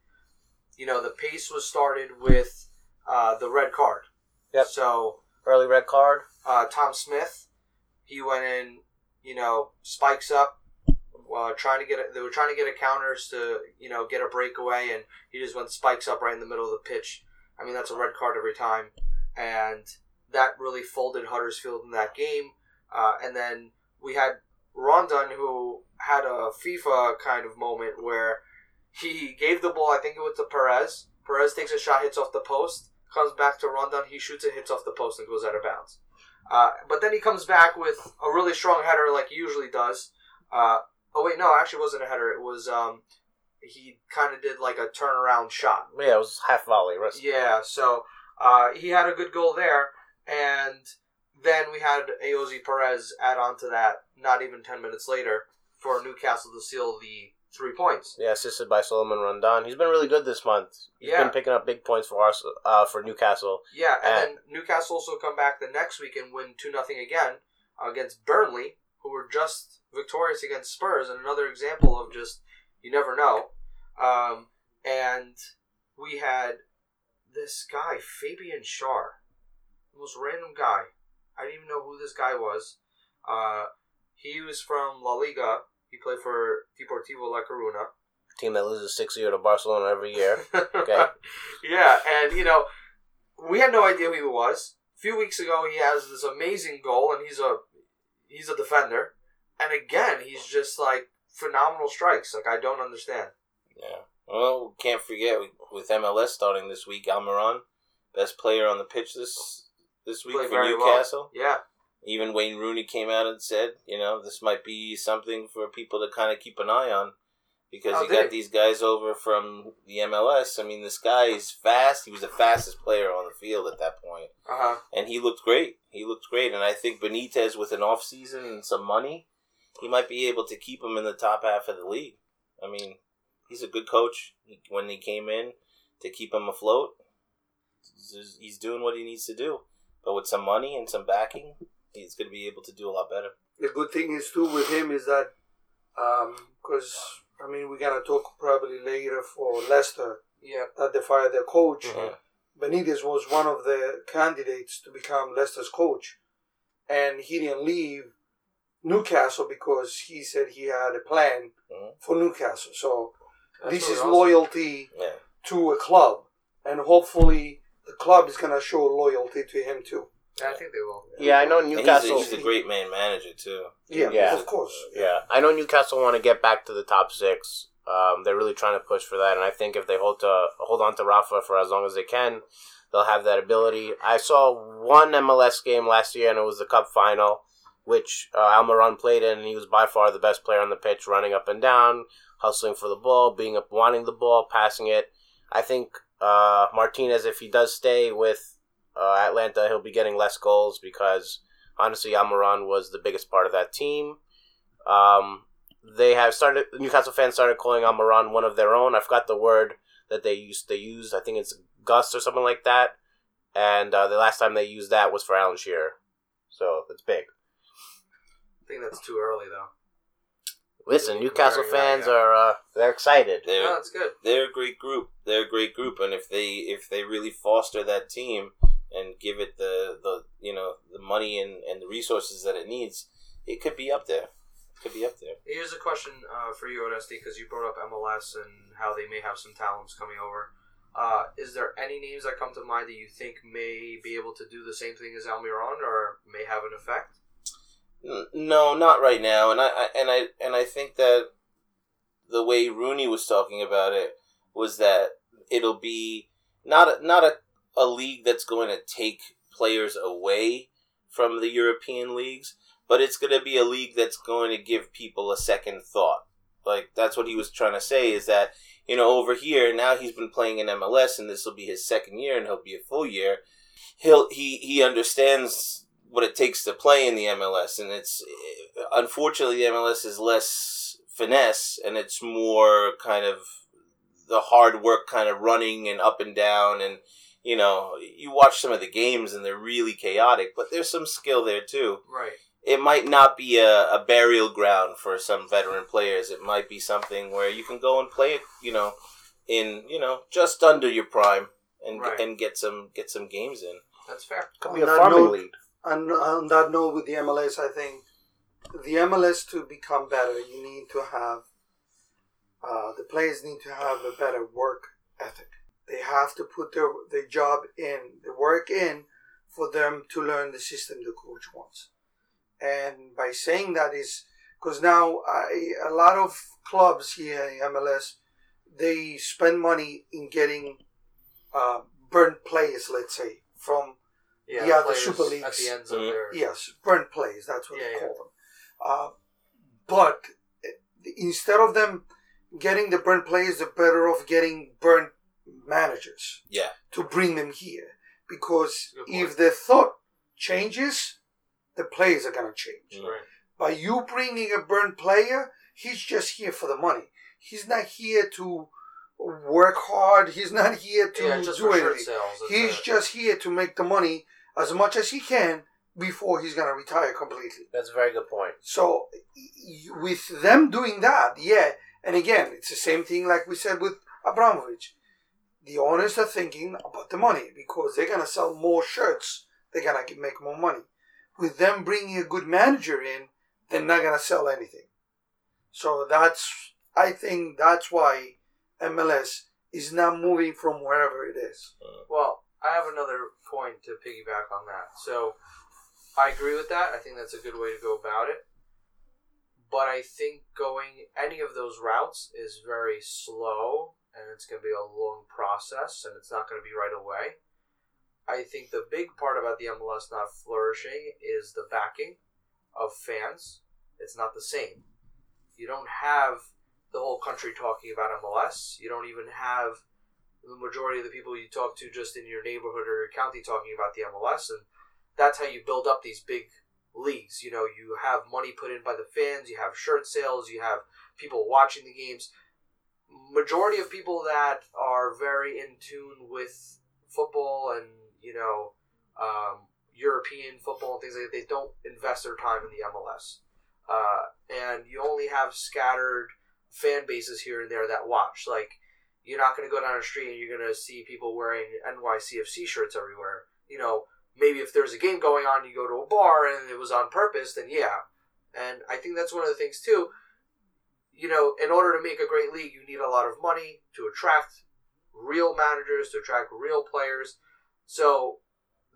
You know the pace was started with uh, the red card. Yep. So Early red card. uh, Tom Smith, he went in, you know, spikes up, uh, trying to get a, they were trying to get a counters to you know get a breakaway, and he just went spikes up right in the middle of the pitch. I mean that's a red card every time, and that really folded Huddersfield in that game. Uh, and then we had Rondon who had a FIFA kind of moment where he gave the ball. I think it was to Perez. Perez takes a shot, hits off the post, comes back to Rondon. He shoots it, hits off the post, and goes out of bounds. Uh, but then he comes back with a really strong header, like he usually does. Uh, oh wait, no, actually, it wasn't a header. It was um, he kind of did like a turnaround shot. Yeah, it was half volley. Rest- Yeah, so uh, he had a good goal there, and then we had Ayoze Perez add on to that. Not even ten minutes later, for Newcastle to seal the three points. Yeah, assisted by Salomon Rondon. He's been really good this month. He's Yeah. been picking up big points for Ars- uh, for Newcastle. Yeah, and then Newcastle also come back the next week and win two nothing again against Burnley, who were just victorious against Spurs, and another example of just you never know. Um, and we had this guy Fabian Schar, the most random guy. I didn't even know who this guy was. Uh, he was from La Liga. He played for Deportivo La Coruna. Team that loses six zero to Barcelona every year. Okay. yeah, and you know, we had no idea who he was. A few weeks ago, he has this amazing goal, and he's a he's a defender. And again, he's just like phenomenal strikes. Like I don't understand. Yeah. Well, can't forget with, MLS starting this week, Almiron, best player on the pitch this this week Played for very well. Newcastle. Yeah, Even Wayne Rooney came out and said, you know, this might be something for people to kind of keep an eye on because Oh, you got he? these guys over from the MLS. I mean, this guy is fast. He was the fastest player on the field at that point, uh huh. and he looked great. He looked great, and I think Benitez with an off season and some money, he might be able to keep him in the top half of the league. I mean, he's a good coach. When he came in to keep him afloat, he's doing what he needs to do. But with some money and some backing, he's going to be able to do a lot better. The good thing is too with him is that because I mean we're gonna talk probably later for Leicester Yeah, that they fired their coach. Mhm. Benitez was one of the candidates to become Leicester's coach, and he didn't leave Newcastle because he said he had a plan Mhm. for Newcastle. So That's this really is awesome. loyalty Yeah. to a club, and hopefully the club is gonna show loyalty to him too. Yeah, I think they will. Yeah, I know And he's, a, Newcastle. he's a great man manager, too. Yeah, Yeah. of course. Yeah, I know Newcastle want to get back to the top six. Um, they're really trying to push for that, and I think if they hold to hold on to Rafa for as long as they can, they'll have that ability. I saw one MLS game last year, and it was the Cup final, which uh, Almiron played in, and he was by far the best player on the pitch, running up and down, hustling for the ball, being up, wanting the ball, passing it. I think uh, Martinez, if he does stay with uh, Atlanta, he'll be getting less goals because honestly, Almiron was the biggest part of that team. Um, they have started. Newcastle fans started calling Almiron one of their own. I forgot the word that they used. They used. I think it's Gus or something like that. And uh, the last time they used that was for Alan Shearer. So that's big. I think that's too early though. Listen, Newcastle fans are uh, they're excited. They're No, that's good. they're a great group. They're a great group, and if they if they really foster that team and give it the the you know the money and, and the resources that it needs, it could be up there. It Could be up there. Here's a question uh, for you, Onesty, because you brought up MLS and how they may have some talents coming over. Uh, is there any names that come to mind that you think may be able to do the same thing as Almiron or may have an effect? No, not right now. And I, I and I and I think that the way Rooney was talking about it was that it'll be not a, not a, a league that's going to take players away from the European leagues, but it's going to be a league that's going to give people a second thought. Like that's what he was trying to say is that you know over here now he's been playing in MLS and this will be his second year and he'll be a full year. He'll he he understands what it takes to play in the MLS, and it's unfortunately the MLS is less finesse and it's more kind of the hard work, kind of running and up and down, and you know you watch some of the games and they're really chaotic, but there's some skill there too. Right. It might not be a, a burial ground for some veteran players. It might be something where you can go and play it, you know, in you know just under your prime and Right. and get some get some games in. That's fair. Could On be a that farming note- league. And on that note, with the MLS, I think the MLS to become better, you need to have uh, the players need to have a better work ethic. They have to put their their job in, the work in, for them to learn the system the coach wants. And by saying that is because now I, a lot of clubs here in MLS they spend money in getting uh, burnt players, let's say, from Yeah, the other Super Leagues. at Leagues. the ends of Mhm. their Yes, burnt players, That's what Yeah, they yeah. call them. Uh, but eh, instead of them getting the burnt players, they're better off getting burnt managers Yeah. to bring them here. Because if the thought changes, the players are going to change. Right. By you bringing a burnt player, he's just here for the money. He's not here to work hard. He's not here to yeah, just do anything. sales. He's it. just here to make the money as much as he can before he's going to retire completely. That's a very good point. So, with them doing that, yeah, and again, it's the same thing like we said with Abramovich. The owners are thinking about the money because they're going to sell more shirts, they're going to make more money. With them bringing a good manager in, they're not going to sell anything. So, that's, I think that's why MLS is not moving from wherever it is. Well, I have another point to piggyback on that. So, I agree with that. I think that's a good way to go about it. But I think going any of those routes is very slow and it's going to be a long process and it's not going to be right away. I think the big part about the MLS not flourishing is the backing of fans. It's not the same. You don't have the whole country talking about MLS. You don't even have the majority of the people you talk to just in your neighborhood or your county talking about the MLS, and that's how you build up these big leagues. You know, you have money put in by the fans, you have shirt sales, you have people watching the games. Majority of people that are very in tune with football and you know um, European football and things like that, they don't invest their time in the MLS, uh, and you only have scattered fan bases here and there that watch like you're not going to go down the street and you're going to see people wearing NYCFC shirts everywhere. You know, maybe if there's a game going on, you go to a bar and it was on purpose, then yeah. And I think that's one of the things too. You know, in order to make a great league, you need a lot of money to attract real managers, to attract real players. So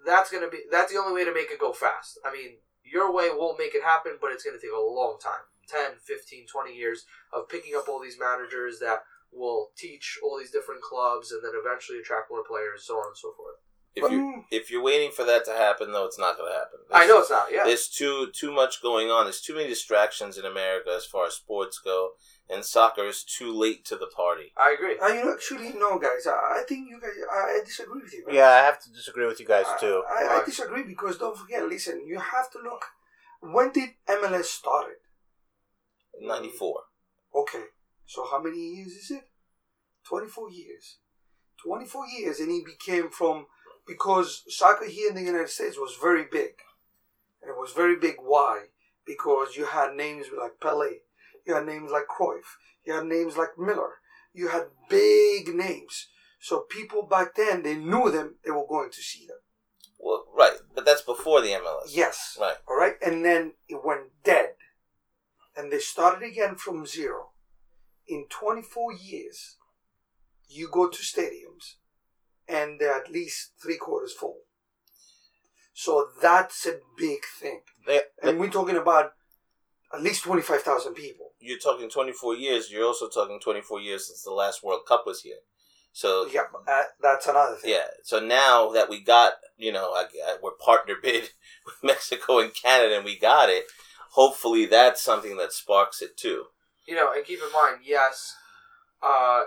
that's to be that's the only way to make it go fast. I mean, your way will make it happen, but it's to take a long time. 10, 15, 20 years of picking up all these managers that will teach all these different clubs and then eventually attract more players, so on and so forth. If you Mm. if you're waiting for that to happen, though, it's not going to happen. I know it's not. Yeah. There's too too much going on. There's too many distractions in America as far as sports go, and soccer is too late to the party. I agree. I you actually no, guys. I, I think you guys. I, I disagree with you. guys. Yeah, I have to disagree with you guys I- too. I, I, Why? disagree because don't forget. Listen, you have to look. When did MLS started? Ninety four. Okay, so how many years is it? Twenty four years. Twenty four years, and he became from because soccer here in the United States was very big, and it was very big. Why? Because you had names like Pele, you had names like Cruyff, you had names like Miller, you had big names. So people back then they knew them, they were going to see them. Well, right, but that's before the MLS. Yes. Right. All right. And then it went dead. And they started again from zero. In 24 years, you go to stadiums and they're at least three quarters full. So that's a big thing. They, they, And we're talking about at least 25,000 people. You're talking 24 years. You're also talking 24 years since the last World Cup was here. So Yeah, but that, that's another thing. Yeah. So now that we got, you know, I, I, we're partner bid with Mexico and Canada, and we got it. Hopefully, that's something that sparks it too. You know, and keep in mind, yes, uh,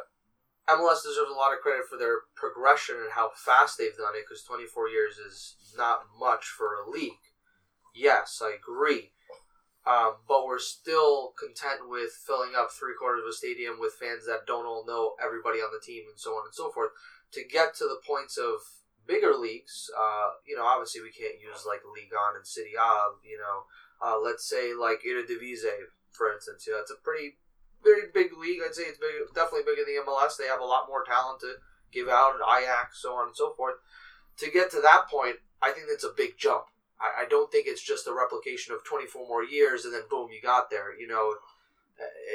MLS deserves a lot of credit for their progression and how fast they've done it. Because 24 years is not much for a league. Yes, I agree. Um, but we're still content with filling up three quarters of a stadium with fans that don't all know everybody on the team and so on and so forth. To get to the points of bigger leagues, uh, you know, obviously we can't use like Ligue 1 and Serie A, you know, uh, let's say like Eredivisie, for instance. You know, it's a pretty, very big league. I'd say it's big, definitely bigger than the MLS. They have a lot more talent to give out, and Ajax, so on and so forth. To get to that point, I think that's a big jump. I, I don't think it's just a replication of 24 more years and then boom, you got there. You know,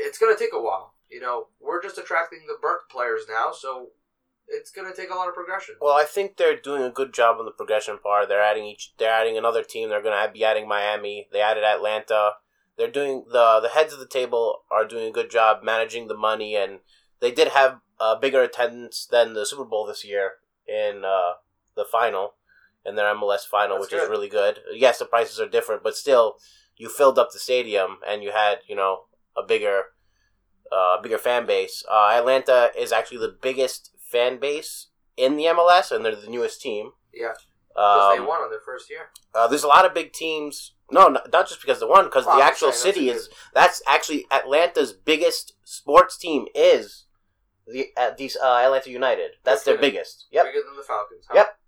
it's going to take a while. You know, we're just attracting the burnt players now, so it's going to take a lot of progression. well, I think they're doing a good job on the progression part. They're adding each. They're adding another team. They're going to be adding Miami. They added Atlanta. They're doing the the heads of the table are doing a good job managing the money, and they did have a bigger attendance than the Super Bowl this year in uh, the final, in their MLS final, That's which is really good. Yes, the prices are different, but still, you filled up the stadium and you had you know a bigger, uh, bigger fan base. Uh, Atlanta is actually the biggest fan base in the MLS, and they're the newest team. Yeah, because they Um, won on their first year. uh, there's a lot of big teams. No, not, not just because they won, because Well, the actual saying that's city a is that's actually Atlanta's biggest sports team is the uh, these uh, Atlanta United. That's No their biggest. Yep, Bigger than the Falcons. huh? Yep.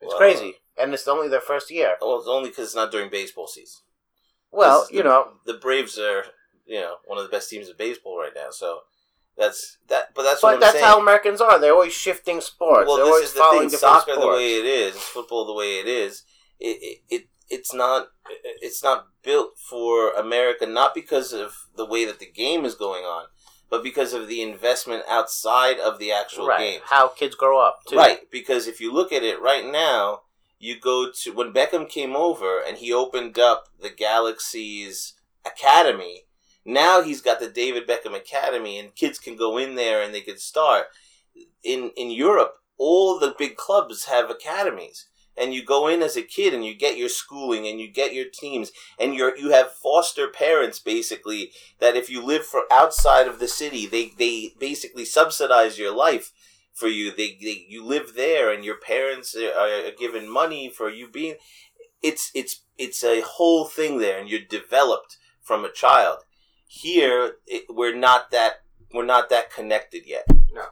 it's Well, crazy, and it's only their first year. Well, it's only because it's not during baseball season. Well, you the- know, the Braves are, you know, one of the best teams in baseball right now. So that's that. But that's what but that's saying. how Americans are. They're always shifting sports. well, They're this is the thing. Soccer, the way it is, football, the way it is. It, it, it it's not it's not built for America. Not because of the way that the game is going on, but because of the investment outside of the actual right? game. How kids grow up, too. Right, because if you look at it right now, you go to when Beckham came over and he opened up the Galaxy's academy. Now he's got the David Beckham Academy, and kids can go in there and they can start. In in Europe, all the big clubs have academies, and you go in as a kid and you get your schooling and you get your teams, and you're you have foster parents basically that if you live for outside of the city, they they basically subsidize your life for you. They, they you live there, and your parents are, are given money for you being. It's it's it's a whole thing there, and you're developed from a child. Here, it, we're not that we're not that connected yet. No.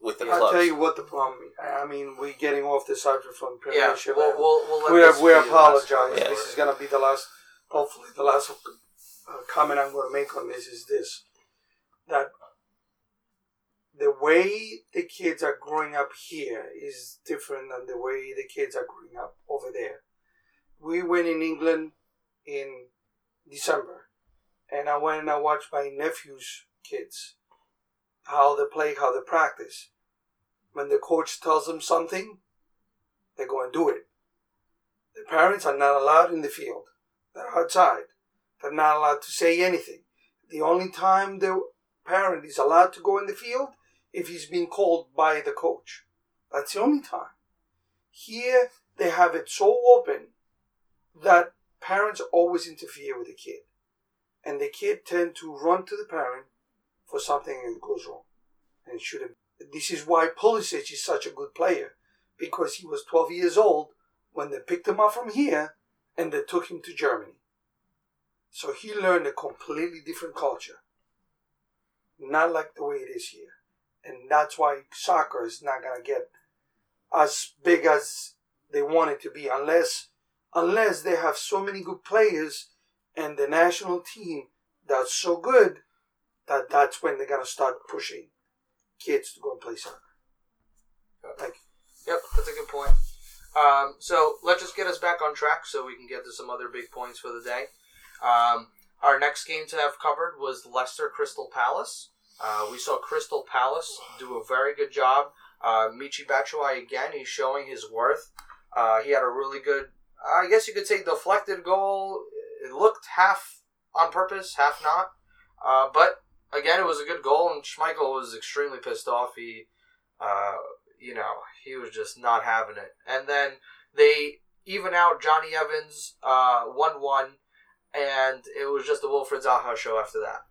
with the I'll tell you what the problem is. I mean, we're getting off the subject from Yeah, we'll, we'll, we'll let we this we be apologize. comment. Yeah. This is going to be the last, hopefully, the last uh, comment I'm going to make on this is this that the way the kids are growing up here is different than the way the kids are growing up over there. We went in England in December, and I went and I watched my nephew's kids how they play, how they practice. When the coach tells them something, they go and do it. The parents are not allowed in the field. They're outside. They're not allowed to say anything. The only time the parent is allowed to go in the field if he's being called by the coach. That's the only time. Here, they have it so open that parents always interfere with the kid. And the kid tend to run to the parent for something that goes wrong. And it shouldn't. This is why Pulisic is such a good player. Because he was 12 years old when they picked him up from here and they took him to Germany. So he learned a completely different culture. Not like the way it is here. And that's why soccer is not going to get as big as they want it to be unless unless they have so many good players and the national team that's so good that that's when they're going to start pushing kids to go and play soccer. Thank you. Yep, that's a good point. Um, so let's just get us back on track so we can get to some other big points for the day. Um, our next game to have covered was Leicester Crystal Palace. Uh, we saw Crystal Palace do a very good job. Uh, Michi Batshuayi again, he's showing his worth. Uh, he had a really good, I guess you could say, deflected goal. It looked half on purpose, half not. Uh, but again, it was a good goal, and Schmeichel was extremely pissed off. He, uh, you know, he was just not having it. And then they even out Jonny Evans uh, 1 1, and it was just the Wilfried Zaha show after that.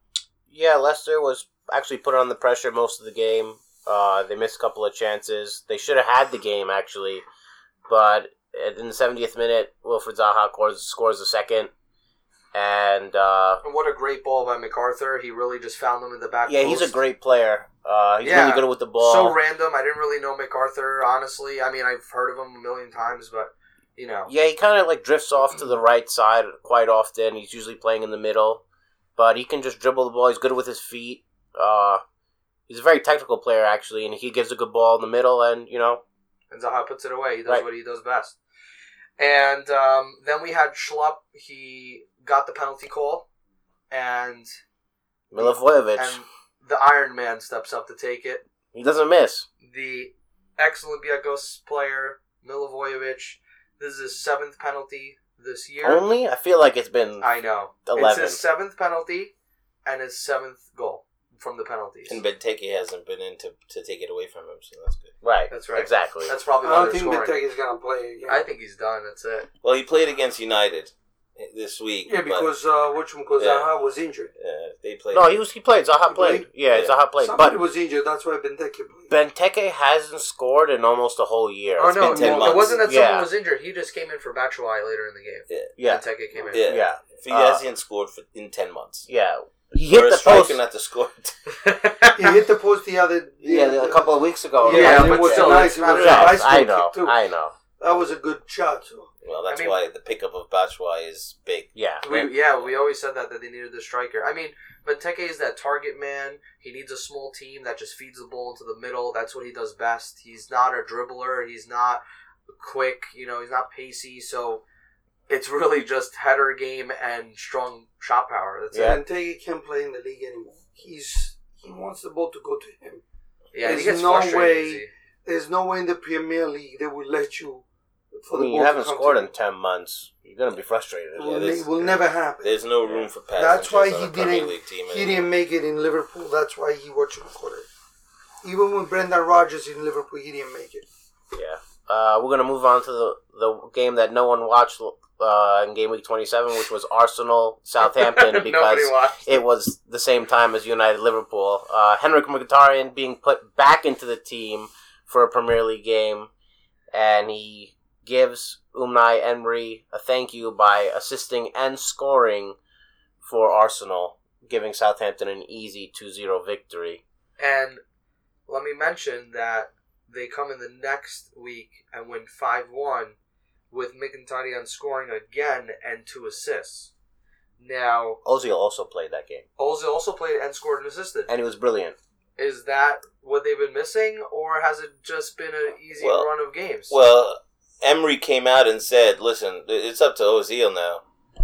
Yeah, Leicester was actually put on the pressure most of the game. Uh, they missed a couple of chances. They should have had the game actually, but in the 70th minute, Wilfried Zaha scores, scores a second, and uh, And what a great ball by McArthur. He really just found them in the back yeah, he's a great player. Uh, he's Yeah. really good with the ball. So random. I didn't really know McArthur, honestly. I mean, I've heard of him a million times, but, you know. Yeah, he kind of like drifts off to the right side quite often. He's usually playing in the middle, but he can just dribble the ball. He's good with his feet. Uh, he's a very technical player actually, and he gives a good ball in the middle. And you know, And Zaha puts it away. He does Right. what he does best. And um, then we had Schlupp. He got the penalty call, and Milivojevic, and the Iron Man steps up to take it. he doesn't miss. The ex-Olympiacos player Milivojevic. This is his seventh penalty this year. Only I feel like it's been I know. 11. It's 11. his seventh penalty and his seventh goal from the penalties. And Benteke hasn't been in to, to take it away from him, so that's good. right. That's right. Exactly. That's probably I why don't think scoring. Benteke going to play again. I think he's done. That's it. Well, he played against United this week. Yeah, but, because uh, Zaha Yeah. was injured. uh, they played. no, he was. He played. Zaha He played. played? Yeah, Yeah. Zaha played. Somebody But was injured. That's why Benteke played. Benteke hasn't scored in almost a whole year. Oh It's no, been 10 it months. wasn't that Yeah. someone was injured. He just came in for Batshuayi later in the game. Yeah, Yeah, Benteke came in. yeah. yeah, If he Uh, hasn't scored for in ten months. yeah. He hit the striker post. not to score. He hit the post the other. Yeah, a couple of weeks ago. Yeah, Yeah, but it was still, nice. it's It not was a a Yes, bicycle I know. I know. That was a good shot. So. Well, that's I mean- why the pickup of Batshuayi is big. Yeah. we, yeah, we always said that that they needed the striker. I mean, Benteke is that target man. He needs a small team that just feeds the ball into the middle. That's what he does best. He's not a dribbler. He's not quick. You know, he's not pacey. So it's really just header game and strong shot power. That's Yeah. it. Benteke can't play in the league anymore. He's he wants the ball to go to him. Yeah, and he There's gets no frustrated. way- easy. There's no way in the Premier League they will let you. For I mean, you haven't scored in ten months. You're gonna be frustrated. Yeah, will, will never happen. There's no room for passing. That's why he didn't. Team He didn't make it in Liverpool. That's why he watched was recorded. Even with Brendan Rodgers in Liverpool, he didn't make it. Yeah. Uh, we're gonna move on to the the game that no one watched uh, in game week 27, which was Arsenal Southampton because it was the same time as United Liverpool. Uh, Henrik Mkhitaryan being put back into the team for a Premier League game, and he gives Unai Emery a thank you by assisting and scoring for Arsenal, giving Southampton an easy 2-0 victory. And let me mention that they come in the next week and win 5 1 with Mkhitaryan scoring again and two assists. Now, Ozil also played that game, Ozil also played and scored and assisted. and he was brilliant. Is that what they've been missing, or has it just been an easy Well- run of games? Well, Emery came out and said, "Listen, it's up to Ozil now."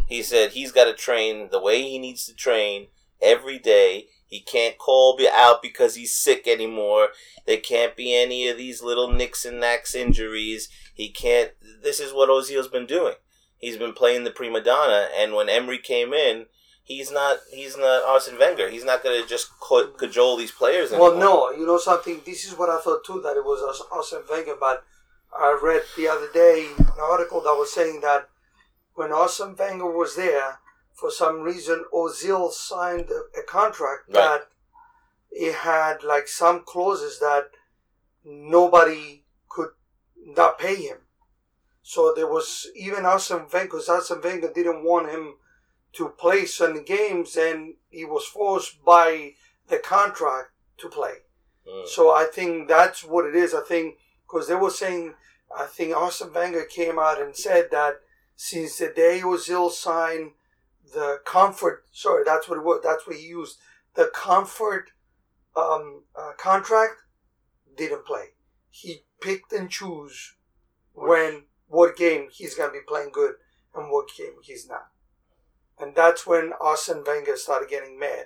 He said he's got to train the way he needs to train every day. He can't call be out because he's sick anymore. There can't be any of these little nicks and knacks injuries. He can't. This is what Ozil's been doing. He's been playing the prima donna, and when Emery came in, he's not. He's not Arsene Wenger. He's not going to just cajole these players anymore. Well, no, you know something. This is what I thought too that it was Ars- Arsene Wenger, but I read the other day an article that was saying that when Arsene Wenger was there, for some reason Ozil signed a, a contract Right. that it had like some clauses that nobody could not pay him. So there was even Arsene Wenger, because Arsene Wenger didn't want him to play certain games, and he was forced by the contract to play. Mm. So I think that's what it is. I think because they were saying, I think Arsene Wenger came out and said that since the day Ozil signed the comfort, sorry, that's what it was. That's what he used. The comfort um, uh, contract didn't play. He picked and choose when what game he's gonna be playing good and what game he's not. And that's when Arsene Wenger started getting mad.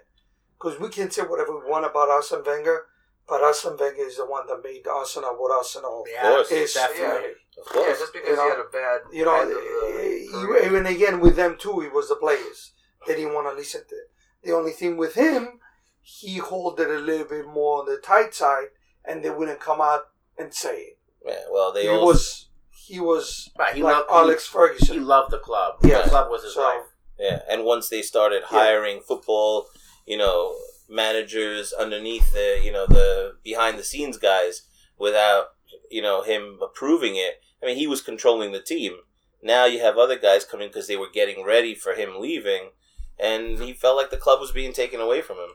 Because we can say whatever we want about Arsene Wenger, but Arsene Wenger is the one that made Arsenal what Arsenal course. is. definitely. Of course. Yeah, just because You know, he had a bad, You know, end of the eh, even again with them too, it was the players. They didn't want to listen to it. The only thing with him, he hold it a little bit more on the tight side, and they wouldn't come out and say it. yeah, well, they he also was, he was Right, he like loved Alex He, Ferguson. he loved the club. Yeah. The club was his So- life. Yeah, and once they started Yeah. hiring football, you know, managers underneath the, you know, the behind the scenes guys without, you know, him approving it. I mean, he was controlling the team. Now you have other guys coming because they were getting ready for him leaving, and he felt like the club was being taken away from him.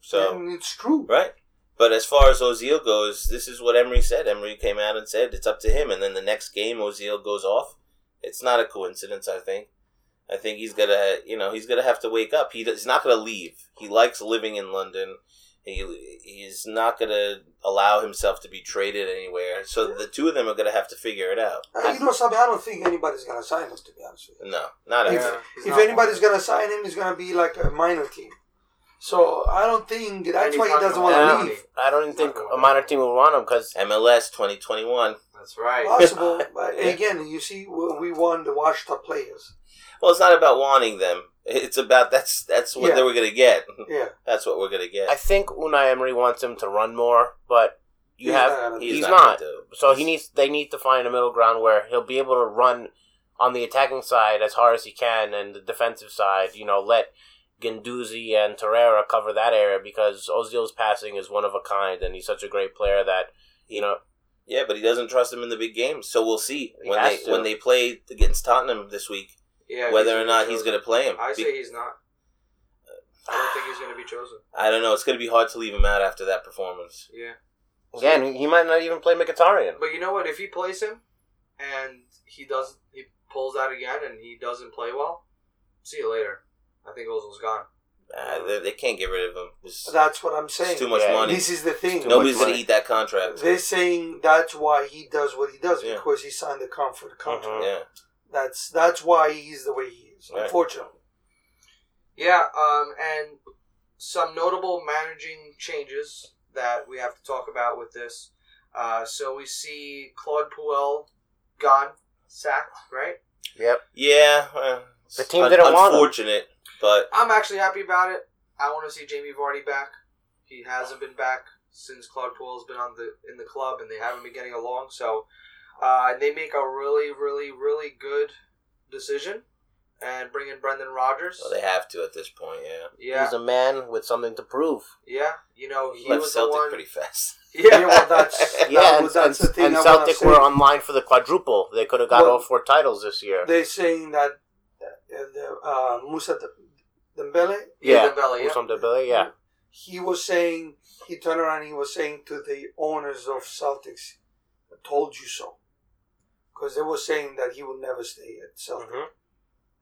So, and it's true. right. But as far as Ozil goes, this is what Emery said. Emery came out and said it's up to him, and then the next game Ozil goes off. It's not a coincidence, I think. I think he's gonna, you know, he's gonna have to wake up. He, he's not gonna leave. He likes living in London. He he's not gonna allow himself to be traded anywhere. So the two of them are gonna have to figure it out. Uh, you know, something I don't think anybody's gonna sign us. To be honest with you, No, not If- Yeah, if not anybody's one. gonna sign him, it's gonna be like a minor team. So I don't think that's why he doesn't want want to leave. I don't even think a minor team would want him because MLS twenty twenty one. That's right. Possible, but Yeah. again, you see, we we want the washed up players. Well, it's not about wanting them. It's about that's that's what Yeah. they were gonna get. Yeah, That's what we're gonna get. I think Unai Emery wants him to run more, but you He's have not gonna he's, do not. gonna do it. So he needs they need to find a middle ground where he'll be able to run on the attacking side as hard as he can, and the defensive side, you know, let Guendouzi and Torreira cover that area because Ozil's passing is one of a kind, and he's such a great player that you know Yeah, but he doesn't trust him in the big games, so we'll see when they to. when they play against Tottenham this week Yeah, whether or not be he's going to play him. I say he's not. I don't think he's going to be chosen. I don't know. It's going to be hard to leave him out after that performance. Yeah. again he might not even play Mkhitaryan. But you know what? If he plays him and he does, he pulls out again and he doesn't play well, see you later. I think Ozil's gone. Uh, they, they can't get rid of him. It's, that's what I'm saying. it's too much Yeah, money. This is the thing. Nobody's going to eat that contract. They're saying that's why he does what he does Yeah. because he signed the comfort contract. Mhm. Yeah. That's that's why he's the way he is. Right. Unfortunately, Yeah, um, and some notable managing changes that we have to talk about with this. Uh, so we see Claude Puel gone, sacked, right? Yep. Yeah. uh, The team un- didn't want him. Unfortunate, but I'm actually happy about it. I want to see Jamie Vardy back. He hasn't been back since Claude Puel's been on the in the club, and they haven't been getting along. So uh, they make a really, really, really good decision and bring in Brendan Rodgers. well, they have to at this point. Yeah. yeah, He's a man with something to prove. yeah. You know, he Left was Celtic the one. pretty fast. Yeah, Yeah, well, that's- Yeah, That and, was- that's and, the thing and I Celtic were online for the quadruple. They could have got Well- all four titles this year. they're saying that uh, the, uh, Moussa Dembele, yeah, Dembele, yeah. Usman Dembele, yeah. he was saying he turned around. and He was saying to the owners of Celtics, "I told you so," because they were saying that he will never stay at Celtic, Mhm.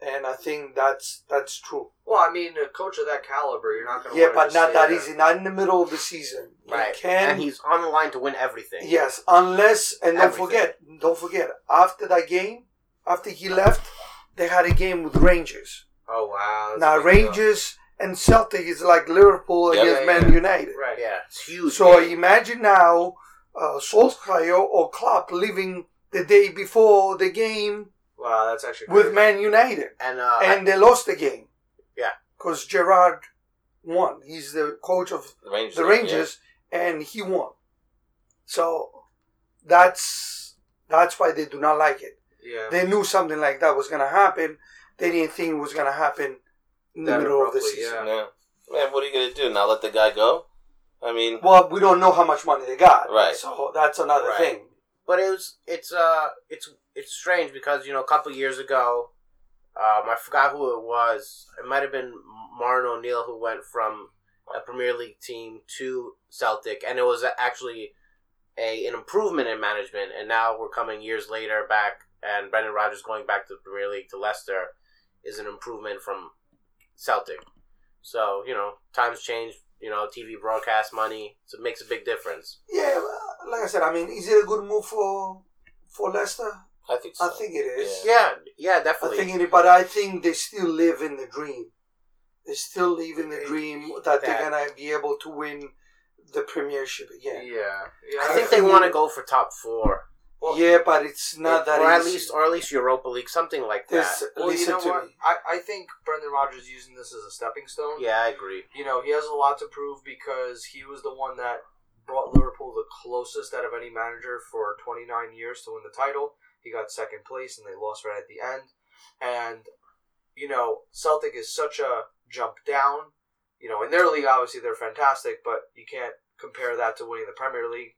and I think that's that's true. Well, I mean, a coach of that caliber, you're not going to. Yeah, but not that easy. Not in the middle of the season. You Right. can and he's on the line to win everything. Yes, unless and don't forget, don't forget. After that game, after he left, they had a game with Rangers. Oh wow. that's now a big deal. Rangers and Celtic is like Liverpool Yep. against Yeah, Man yeah. United. Right. Yeah, it's huge. So game. imagine now, uh, Solskjaer or Klopp leaving the day before the game Wow, that's actually with. Man United, and uh, and they lost the game. Yeah. because Gerrard won. He's the coach of The Rangers. the Rangers, and he won. So that's That's why they do not like it. Yeah. They knew something like that was going to happen. They didn't think it was going to happen in the That middle of the season. yeah. Yeah. Man, what are you gonna do? Not let the guy go? I mean, Well, we don't know how much money they got. Right. So that's another Right. thing. But it was it's uh it's it's strange because you know a couple years ago, um, I forgot who it was. It might have been Martin O'Neill who went from a Premier League team to Celtic, and it was actually a an improvement in management. And now we're coming years later back, and Brendan Rodgers going back to the Premier League to Leicester is an improvement from Celtic. So you know times change. You know TV broadcast money, so it makes a big difference. Yeah, like I said, I mean, is it a good move for for Leicester? I think so. I think it is. Yeah, yeah, I definitely. I think it, but I think they still live in the dream. They still live in the dream that they're gonna be able to win the Premiership again. Yeah. Yeah. I I think they want to go for top four, yeah, but it's not that or at least, or at least Europa League, something like There's- that. Well, you listen know to what? me. I, I think Brendan Rodgers using this as a stepping stone. Yeah, I agree. You know, he has a lot to prove because he was the one that brought Liverpool the closest out of any manager for 29 years to win the title. He got second place and they lost right at the end. And, you know, Celtic is such a jump down. You know, in their league, obviously, they're fantastic, but you can't compare that to winning the Premier League.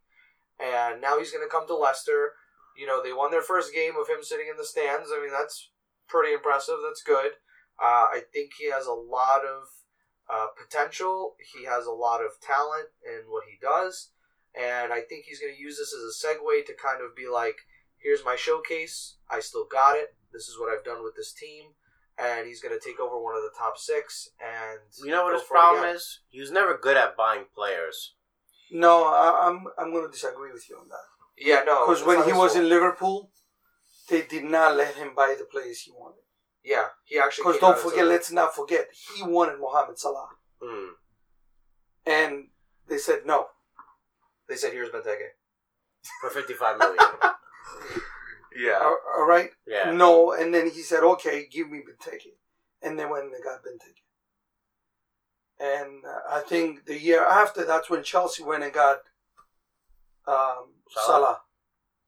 And now he's going to come to Leicester. You know, they won their first game of him sitting in the stands. I mean, that's pretty impressive. That's good. Uh, I think he has a lot of uh, potential. He has a lot of talent in what he does. And I think he's going to use this as a segue to kind of be like, here's my showcase. I still got it. This is what I've done with this team. And he's going to take over one of the top six. And You know what his problem is? He was never good at buying players. No, I, I'm I'm going to disagree with you on that. Yeah, no. Because when he was fault. in Liverpool, they did not let him buy the players he wanted. Yeah, he actually. Because don't forget, let's not forget, he wanted Mohamed Salah, Hmm. and they said no. They said, "Here's Benteke." For fifty-five million. Yeah. All- all right, yeah. no, and then he said, "Okay, give me Benteke," and then when they got Benteke, and uh, I think the year after, that's when Chelsea went and got um, Salah. Salah.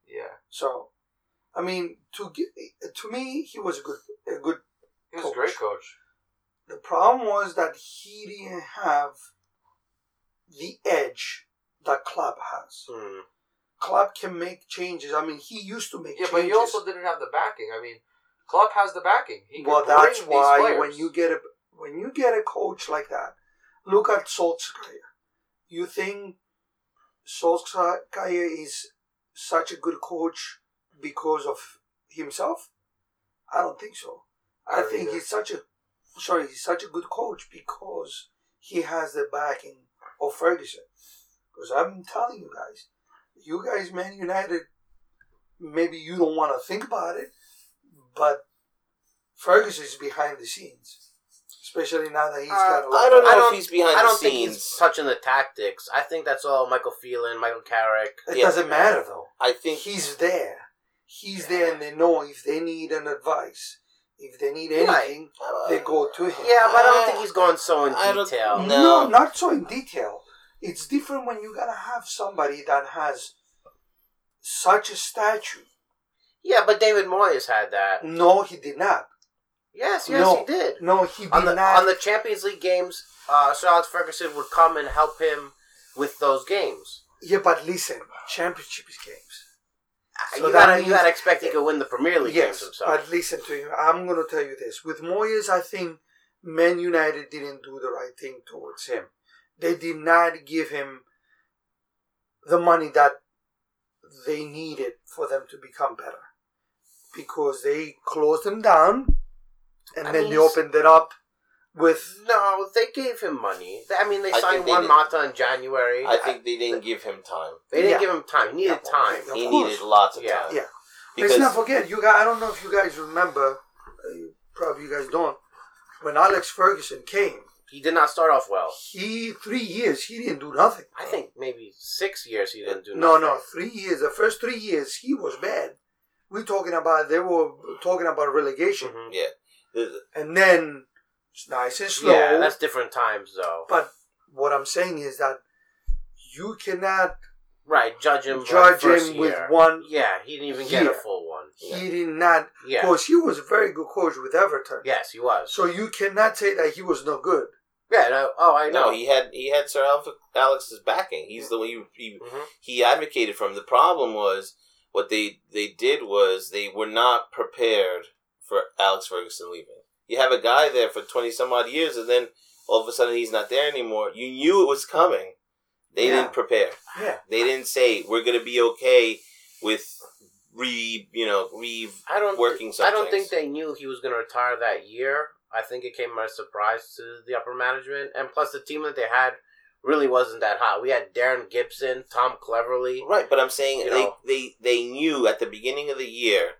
Yeah. So, I mean, to to me, he was a good a good He was a Coach. great coach. The problem was that he didn't have the edge that Klopp has. Hmm. Klopp can make changes. I mean, he used to make Yeah, changes. but he also didn't have the backing. I mean, Klopp has the backing. He well, that's why when you get a when you get a coach like that, look at Solskjaer. You think Solskjaer is such a good coach because of himself? I don't think so. I I don't think either. he's such a sorry, he's such a good coach because he has the backing of Ferguson. Because I'm telling you guys, you guys, Man United, maybe you don't want to think about it, but Ferguson is behind the scenes, especially now that he's got a Uh, lot. I don't know I if don't- he's behind I the don't think scenes. he's touching the tactics. I think that's all Michael Phelan, Michael Carrick. It yeah. doesn't matter though. I think He's there. He's there, and they know if they need an advice, if they need Right. anything, they go to him. Yeah, but I don't think he's going so in detail. No. No, not so in detail. It's different when you gotta have somebody that has such a statue. Yeah, but David Moyes had that. No, he did not. Yes, yes, no, he did. No, he did On the not. on the Champions League games, uh, Sir Alex Ferguson would come and help him with those games. yeah, but listen, championship is games. So you gotta means- you gotta expect he could win the Premier League yes, games himself. but listen to him. I'm gonna tell you this. With Moyes, I think Man United didn't do the right thing towards him. They did not give him the money that they needed for them to become better. Because they closed them down and I then mean, they opened it up with no, they gave him money. I mean, they I signed think Juan Mata in January. I think they didn't give him time. they didn't Yeah. give him time. He needed Yeah, time. Of He course. needed lots of Yeah. time. Yeah. Because Let's not forget, you guys. I don't know if you guys remember. Uh, probably you guys don't. When Alex Ferguson came, He did not start off well. he three years he didn't do nothing. I think maybe six years he didn't do. No, nothing. no, no, three years. The first three years he was bad. We're talking about they were talking about relegation, Mhm. yeah, and then it's nice and slow. Yeah, that's different times though. But what I'm saying is that you cannot Right, judge him. judge the first him with one. Yeah, he didn't even get a full one. He did not. Yeah. Because he was a very good coach with Everton. Yes, he was. So you cannot say that he was no good. yeah. No, oh, I know. No, he had he had Sir Alf- Alex's backing. He's the one he he, Mhm. he advocated from. The problem was what they they did was they were not prepared for Alex Ferguson leaving. You have a guy there for twenty some odd years, and then all of a sudden he's not there anymore. You knew it was coming. They Yeah. didn't prepare. Yeah. They didn't say we're going to be okay with re you know re I don't. working I don't think they knew he was going to retire that year. I think it came as a surprise to the upper management, and plus the team that they had really wasn't that hot. We had Darren Gibson, Tom Cleverley. right. But I'm saying they, know. they they knew at the beginning of the year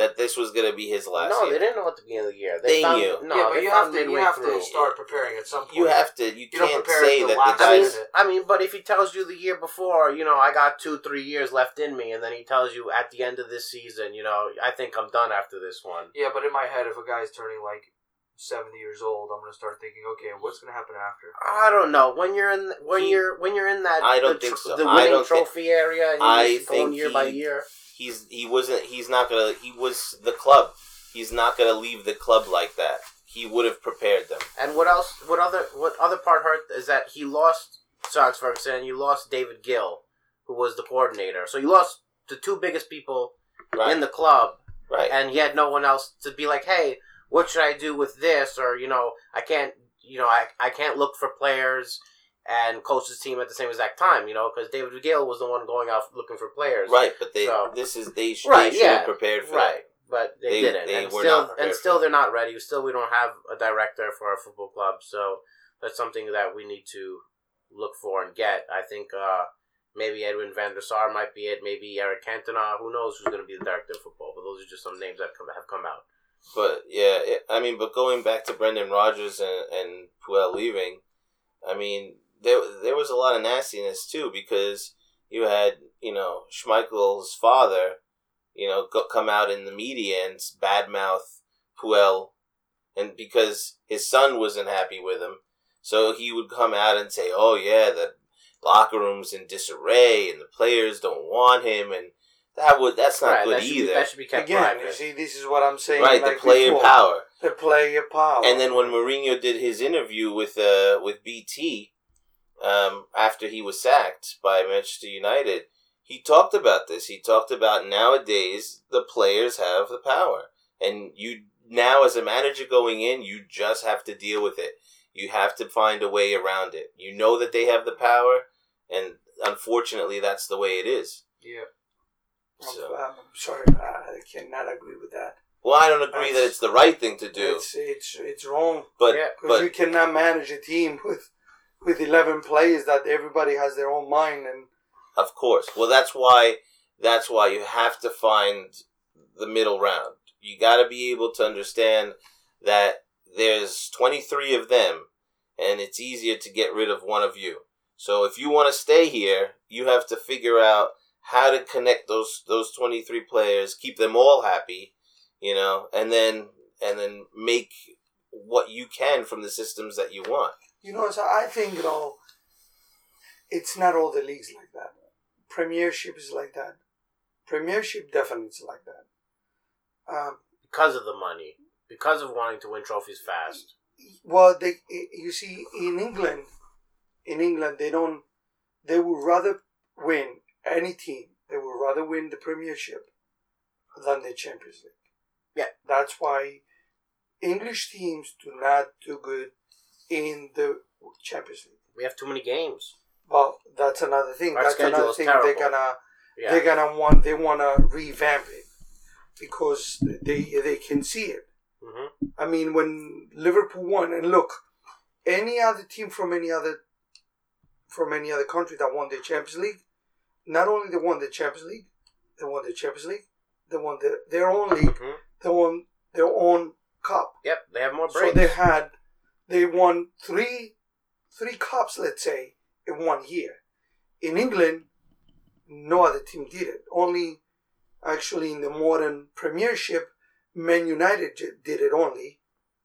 that this was going to be his last. no, year. they didn't know at the beginning of the year. They found, knew. No, yeah, but you have to you have through. to start preparing at some point. You have to. You, You can't prepare say that the last I mean, guys. I mean, but if he tells you the year before, you know, I got two, three years left in me, and then he tells you at the end of this season, you know, I think I'm done after this one. Yeah, but in my head, if a guy's turning like seventy years old, I'm gonna start thinking, okay, what's gonna happen after? I don't know when you're in when He- you're when you're in that I don't the, think so. the I winning don't think- trophy area and you're I just going think year by year. He's he wasn't. He's not gonna. He was the club. He's not gonna leave the club like that. He would have prepared them. And what else? What other? What other part hurt is that he lost Alex Ferguson and you lost David Gill, who was the coordinator. So you lost the two biggest people Right. in the club, right. and he had no one else to be like, hey, what should I do with this? Or you know, I can't, you know, I I can't look for players and coach this team at the same exact time, you know, because David Gill was the one going out looking for players, right. But they. So- this is they. Sh- Right, They should yeah. have prepared for right? But they, They- didn't, they and were still, and still they're not ready. Still, we don't have a director for our football club, so that's something that we need to look for and get. I think uh, maybe Edwin van der Sar might be it. Maybe Eric Cantona. Who knows who's going to be the director of football? But those are just some names that come, have come out. But yeah, it, I mean, but going back to Brendan Rodgers and and Puel leaving, I mean, there there was a lot of nastiness too because you had you know Schmeichel's father, you know, go, come out in the media and badmouth Puel, and because his son wasn't happy with him, so he would come out and say, "Oh yeah, the locker room's in disarray and the players don't want him," and that would that's not right, good that either. Be, that should be kept Again, you see, this is what I'm saying. right, like the player before. power. The player power. And then when Mourinho did his interview with uh, with BT um, after he was sacked by Manchester United, he talked about this. He talked about nowadays the players have the power, and you now as a manager going in, you just have to deal with it. You have to find a way around it. You know that they have the power, and unfortunately, that's the way it is. Yeah. I'm, I'm sorry, I cannot agree with that. well, I don't agree that it's the right thing to do, It's it's it's wrong but Yeah, because but you cannot manage a team with with eleven players that everybody has their own mind and Of course. Well, that's why that's why you have to find the middle round. You got to be able to understand that there's 23 of them and it's easier to get rid of one of you. So if you want to stay here, you have to figure out how to connect those those 23 players, keep them all happy, you know, and then and then make what you can from the systems that you want. You know. So I think you know, it's not all the leagues like that. Premiership is like that. Premiership definitely is like that. Um, because of the money, because of wanting to win trophies fast. well, they you see in England, in England they don't. They would rather win any team. They would rather win the Premiership than the Champions League. Yeah. that's why English teams do not do good in the Champions League. We have too many games. Well, that's another thing. Our that's schedule another is thing terrible. they're gonna Yeah. they're gonna want they wanna revamp it because they they can see it. hmm I mean, when Liverpool won, and look, any other team from any other from any other country that won the Champions League, not only they won the Champions League, they won the Champions League, they won the, their own league, hmm they won their own cup. Yep, they have more So they had, they won three, three cups, let's say, in one year. In England, no other team did it. Only, actually, in the modern Premiership, Man United did it only.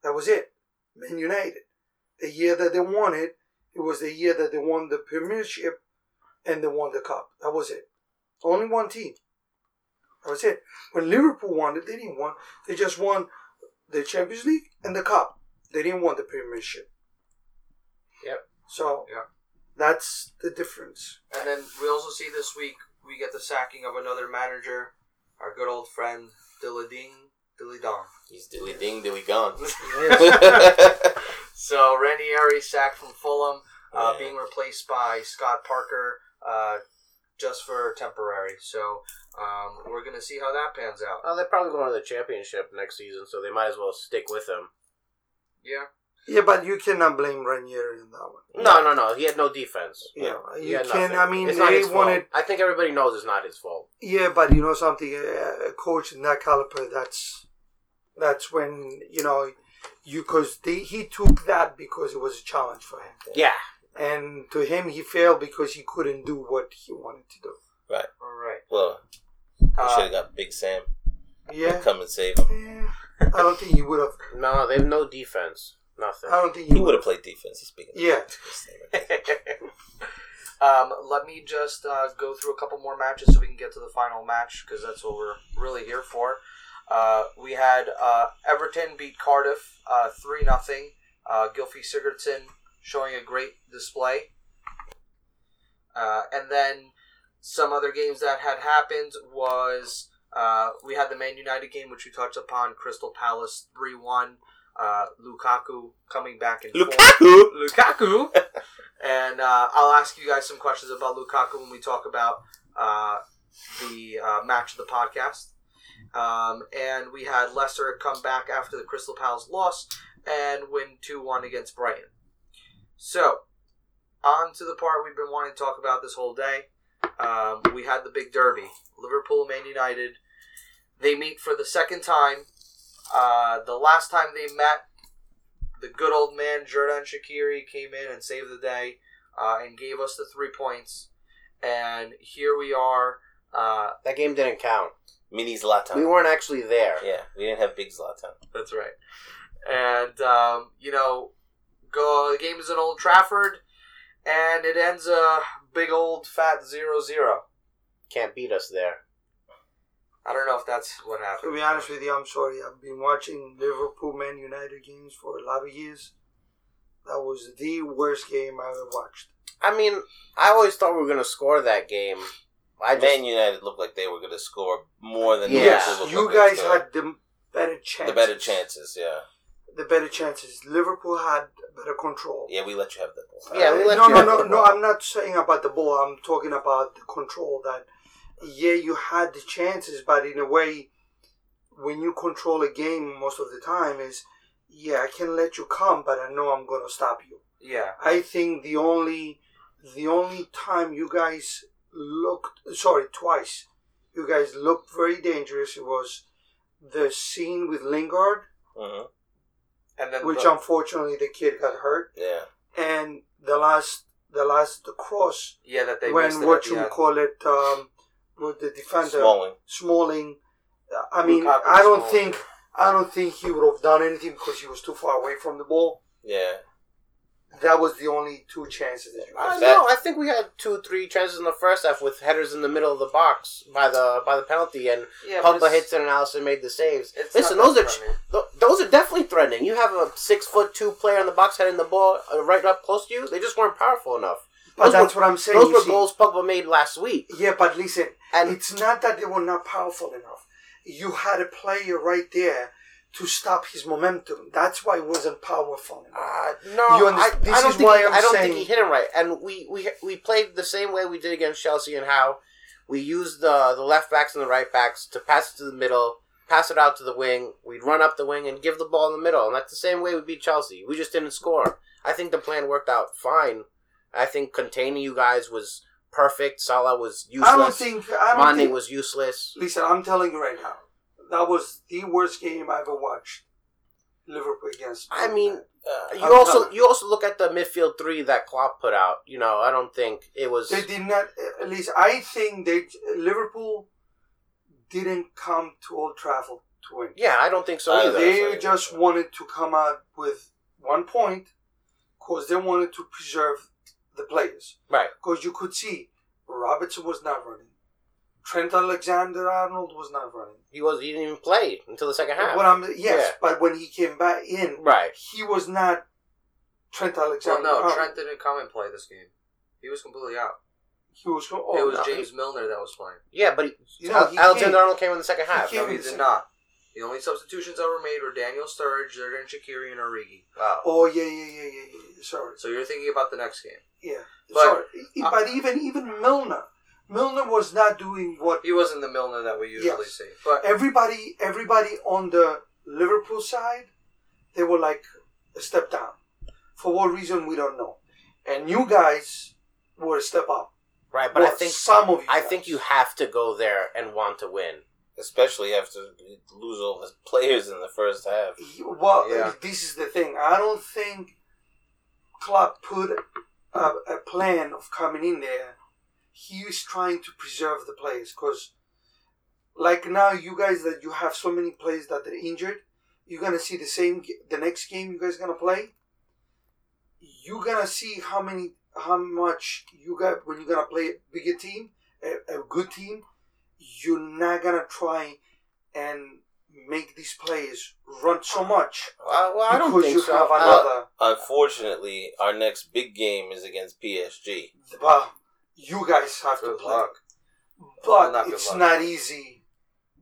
That was it. Man United. The year that they won it, it was the year that they won the Premiership, and they won the cup. That was it. Only one team. That was it. When Liverpool won it, they didn't won. They just won the Champions League and the cup. They didn't want the Premiership. Yep. So Yeah. that's the difference. And then we also see this week we get the sacking of another manager, our good old friend Dilly Ding Dilly Dong. He's dilly ding, dilly gone. So Ranieri sacked from Fulham, uh, Yeah. being replaced by Scott Parker uh, just for temporary. So um, we're gonna see how that pans out. Oh, they're probably going to the championship next season, so they might as well stick with him. Yeah, Yeah, but you cannot blame Ranieri in that one. No, no, no. He had no defense. You know, you can. nothing. I mean, it's not they his wanted. fault. I think everybody knows it's not his fault. Yeah, but you know something, a a coach in that caliber, that's that's when you know you because he took that because it was a challenge for him, Yeah. and to him he failed because he couldn't do what he wanted to do. Right. All right. well, you should Uh, have got Big Sam Yeah, to come and save him. yeah. I don't think he would have. No, they have no defense. Nothing. I don't think He he would would have played defense. He's speaking. Yeah. um, let me just uh, go through a couple more matches so we can get to the final match because that's what we're really here for. Uh, we had uh, Everton beat Cardiff uh, three 0 uh, Gylfi Sigurdsson showing a great display, uh, and then some other games that had happened was uh, we had the Man United game which we touched upon Crystal Palace three one. Uh, Lukaku coming back in form. Lukaku. Lukaku. and uh, I'll ask you guys some questions about Lukaku when we talk about uh, the uh, match of the podcast. Um, and we had Leicester come back after the Crystal Palace loss and win 2 1 against Brighton. So, on to the part we've been wanting to talk about this whole day. Um, we had the big derby Liverpool, Man United. They meet for the second time. Uh, the last time they met, the good old man Xherdan Shaqiri came in and saved the day uh, and gave us the three points. And here we are. Uh, that game didn't count. Mini Zlatan. We weren't actually there. yeah, we didn't have Big Zlatan. that's right. And um, you know, go. The game is in Old Trafford, and it ends a big old fat zero zero. Can't beat us there. I don't know if that's what happened. To be honest with you, I'm sorry. I've been watching Liverpool Man United games for a lot of years. That was the worst game I ever watched. I mean, I always thought we were going to score that game. I just, Man United looked like they were going to score more than Yeah. Liverpool you like guys had the better chances. the better chances. Yeah, The better chances. Liverpool had better control. yeah, we let you have that ball. Yeah, we uh, let no, you no, have no, the no. ball. I'm not saying about the ball. I'm talking about the control. That yeah, you had the chances, but in a way, when you control a game, most of the time is yeah, I can let you come, but I know I'm gonna stop you. Yeah, I think the only the only time you guys looked sorry twice, you guys looked very dangerous. It was the scene with Lingard, hmm and then which the- unfortunately the kid got hurt, Yeah, and the last the last the cross yeah that they when what at you call it um, with the defender Smalling. Smalling. I mean, Lukaku I don't Smalling. think I don't think he would have done anything because he was too far away from the ball. Yeah, That was the only two chances that you I had. That- no, I think we had two, three chances in the first half with headers in the middle of the box by the by the penalty, and yeah, but Pogba hits it and Alisson made the saves. Listen, those are th- those are definitely threatening. You have a six foot two player in the box heading the ball uh, right up close to you. They just weren't powerful enough. But Those that's were- what I'm saying. Those were see. goals Pogba made last week, Yeah, but listen, and it's not that they were not powerful enough. You had a player right there to stop his momentum. That's why it wasn't powerful enough. Uh, no, You I, this I don't is think why he, I don't think he hit him right. And we, we we played the same way we did against Chelsea and how we used the the left backs and the right backs to pass it to the middle, pass it out to the wing. We'd run up the wing and give the ball in the middle, and that's the same way we beat Chelsea. We just didn't score. I think the plan worked out fine. I think containing you guys was perfect. Salah was useless. I don't think. I don't Mane think. was useless. listen, I'm telling you right now, that was the worst game I ever watched. Liverpool against. I mean, uh, You I'm also telling- you also look at the midfield three that Klopp put out. You know, I don't think it was. they did not. At least I think they Liverpool didn't come to Old Trafford to win. Yeah, I don't think so Uh, either. they- They so- just wanted to come out with one point because they wanted to preserve the players. right. Because you could see Robertson was not running. Trent Alexander Arnold was not running. He was he didn't even play until the second half. When I'm yes, Yeah. but when he came back in, right. he was not Trent Well, Alexander. no, Arnold. Trent didn't come and play this game. He was completely out. He was. Oh, it was no, James Milner that was playing. Yeah, but he, You know, Al- he Alexander came- Arnold came in the second half. came No, he did not. The only substitutions that were made were Daniel Sturridge, Xherdan Shaqiri, and Origi. Wow. Oh yeah, yeah, yeah, yeah, yeah. Sorry. So you're thinking about the next game. Yeah. But- Sorry. Uh, but even even Milner, Milner was not doing what He wasn't the Milner that we usually Yes. see. But everybody everybody on the Liverpool side, they were like a step down. For what reason we don't know. And you guys were a step up. Right, but Well, I think some of you I guys. think you have to go there and want to win. Especially after you lose all the players in the first half. Well, Yeah. this is the thing. I don't think Klopp put a, a plan of coming in there. He was trying to preserve the players because, like now, you guys that you have so many players that are injured, you're gonna see the same. The next game you guys gonna play, you're gonna see how many, how much you got when you're gonna play a bigger team, a, a good team. You're not gonna try and make these players run so much Well, well I don't because think you so. have Uh, another. Unfortunately, our next big game is against PSG. well, you guys have good to play, luck. but Well, not it's luck. not easy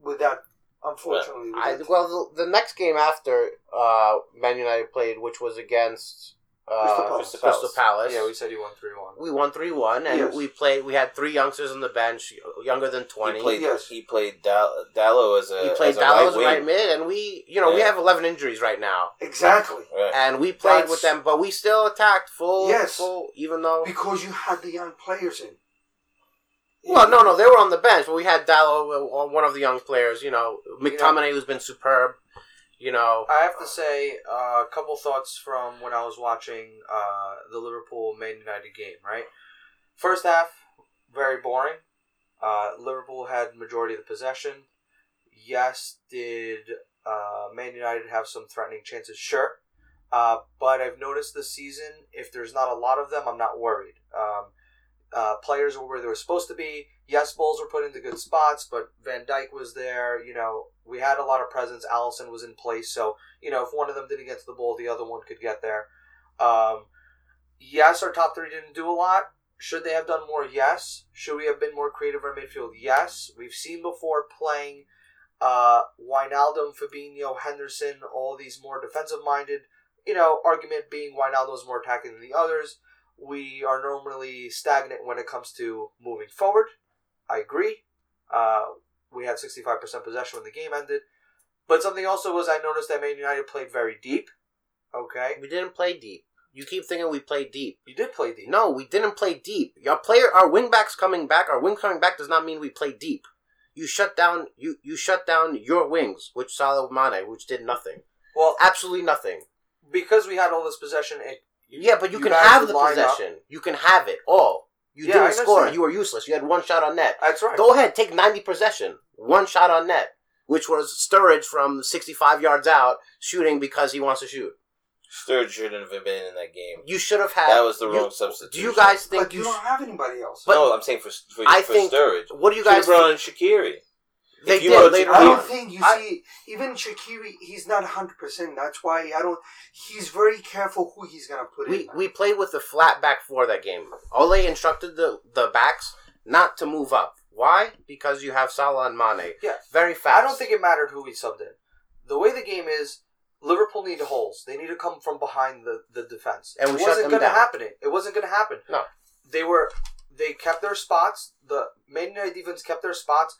with that. Unfortunately, with I, that. well, the, the next game after uh, Man United played, which was against uh, Crystal Crystal, Palace. Palace, Yeah, we said he won 3 1. we won three one, and Yes. we played. We had three youngsters on the bench, younger than twenty. He played. Yes. He played Dal- Dalot as a. He played as a Dalot as a right mid, and we, you know, we have eleven injuries right now, exactly Right. and we played That's- with them, but we still attacked full, Yes. full, even though. because you had the young players in. Well, no, no, they were on the bench, but we had Dalot, uh, one of the young players. You know, McTominay, who's been superb. You know, I have to say uh, a couple thoughts from when I was watching uh, the Liverpool Man United game. Right, first half very boring. Uh, Liverpool had majority of the possession. Yes, did uh, Man United have some threatening chances? Sure, uh, but I've noticed this season if there's not a lot of them, I'm not worried. Um, uh, players were where they were supposed to be. Yes, balls were put into good spots, but Van Dijk was there. You know, we had a lot of presence. Alisson was in place, so you know if one of them didn't get to the ball, the other one could get there. Um, yes, our top three didn't do a lot. Should they have done more? Yes. Should we have been more creative in midfield? Yes. We've seen before playing uh, Wijnaldum, Fabinho, Henderson, all these more defensive minded. You know, argument being Wijnaldum's more attacking than the others. We are normally stagnant when it comes to moving forward. I agree. Uh, we had 65% possession when the game ended. But something also was I noticed that Man United played very deep. Okay. we didn't play deep. You keep thinking we played deep. You did play deep. No, we didn't play deep. Our player, our wingbacks coming back. Our wing coming back does not mean we play deep. You shut down. You you shut down your wings, which Salah Mane, which did nothing. Well, Absolutely nothing. because we had all this possession, it, Yeah, but you, You can have the line up. possession. You can have it all. You Yeah, didn't score. You were useless. You had one shot on net. that's right. Go ahead, take ninety possession. One shot on net, which was Sturridge from sixty-five yards out shooting because he wants to shoot. Sturridge shouldn't have been in that game. You should have had. That was the you- wrong substitution. Do you guys think But you you? don't sh- have anybody else. But- no, I'm saying for for, I for think- Sturridge. what do you Should guys? have brought in Shaqiri. They did later I don't think you I- see even Shaqiri. He's not hundred percent. That's why I don't. He's very careful who he's gonna put We in. we played with the flat back four that game. Ole instructed the the backs not to move up. Why? Because you have Salah and Mane. Yeah. Very fast. I don't think it mattered who we subbed in. The way the game is, Liverpool need holes. They need to come from behind the, the defense. And we it wasn't gonna happen. It wasn't going to happen. No. They were. They kept their spots. The Man United defense kept their spots.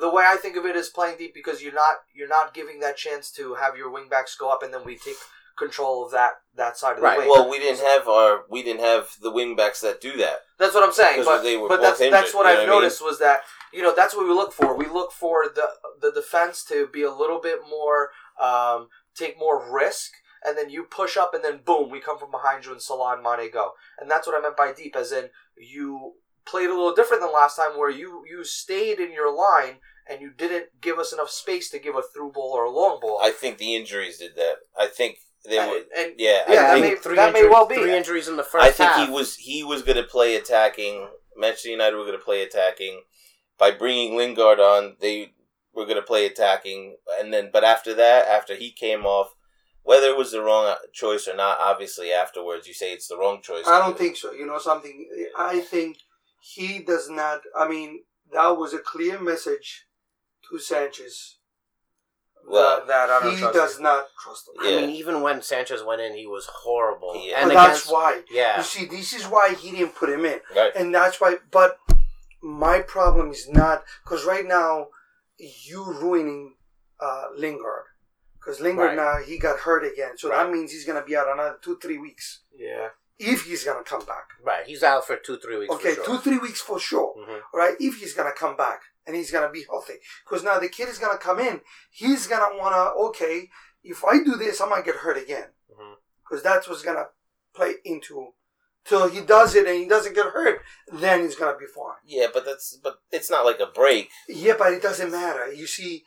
The way I think of it is playing deep because you're not you're not giving that chance to have your wingbacks go up and then we take control of that that side of Right. the wing. Well, we didn't have our we didn't have the wing backs that do that. That's what I'm saying. But, they were but that's injured, that's what I've what I mean? noticed was that you know that's what we look for. We look for the the defense to be a little bit more um, take more risk, and then you push up, and then boom, we come from behind you, and Salah and Mane go. And that's what I meant by deep, as in you played a little different than last time, where you you stayed in your line and you didn't give us enough space to give a through ball or a long ball. I think the injuries did that. I think they and, were. and Yeah, Yeah, I that think may- that may well be. three injuries in the first I think half. he was he was going to play attacking Manchester United were going to play attacking. By bringing Lingard on, they were going to play attacking, and then but after that, after he came off, whether it was the wrong choice or not, obviously afterwards you say it's the wrong choice. I don't think so. You know something? I think he does not. I mean, that was a clear message to Sanchez. Well, that I don't he trust does you. not trust him. I mean, even when Sanchez went in, he was horrible. Yeah. And but that's why. yeah, You see, this is why he didn't put him in. Right. And that's why, but my problem is not, because right now, you ruining uh, Lingard. Because Lingard Right. now, he got hurt again. So Right. that means he's going to be out another two, three weeks. Yeah. If he's to come back. right. He's out for two, three weeks. Okay, for two, three weeks for sure. Mhm. Right? If he's to come back and he's to be healthy. Because now the kid is to come in. He's want to, okay, if I do this, I might get hurt again. Because that's what's to play into. Till he does it and he doesn't get hurt, then he's to be fine. Yeah, but that's but it's not like a break. Yeah, but it doesn't matter. You see,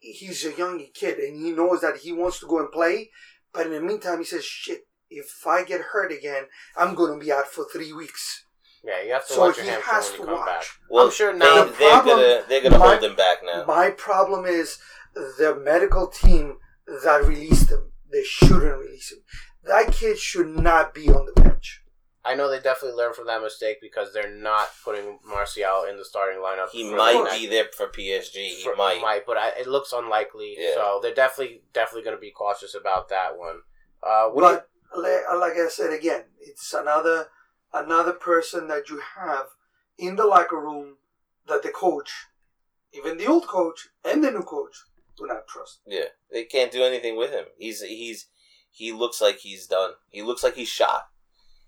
he's a young kid and he knows that he wants to go and play. But in the meantime, he says, shit, if I get hurt again, I'm going to be out for three weeks. Yeah, you have to So watch your he hamstring has when you come watch. back. Well, I'm sure they, now. The they're gonna they're gonna my- hold him back now. My problem is the medical team that released him. They shouldn't release him. That kid should not be on the bench. I know they definitely learned from that mistake because they're not putting Martial in the starting lineup. He might the be there for PSG. He for- might. but I, it looks unlikely. Yeah. So they're definitely definitely going to be cautious about that one. Uh, what do you- But le- Uh, like I said again, it's another another person that you have in the locker room that the coach, even the old coach and the new coach, do not trust. Yeah, they can't do anything with him. He's he's he looks like he's done. He looks like he's shot.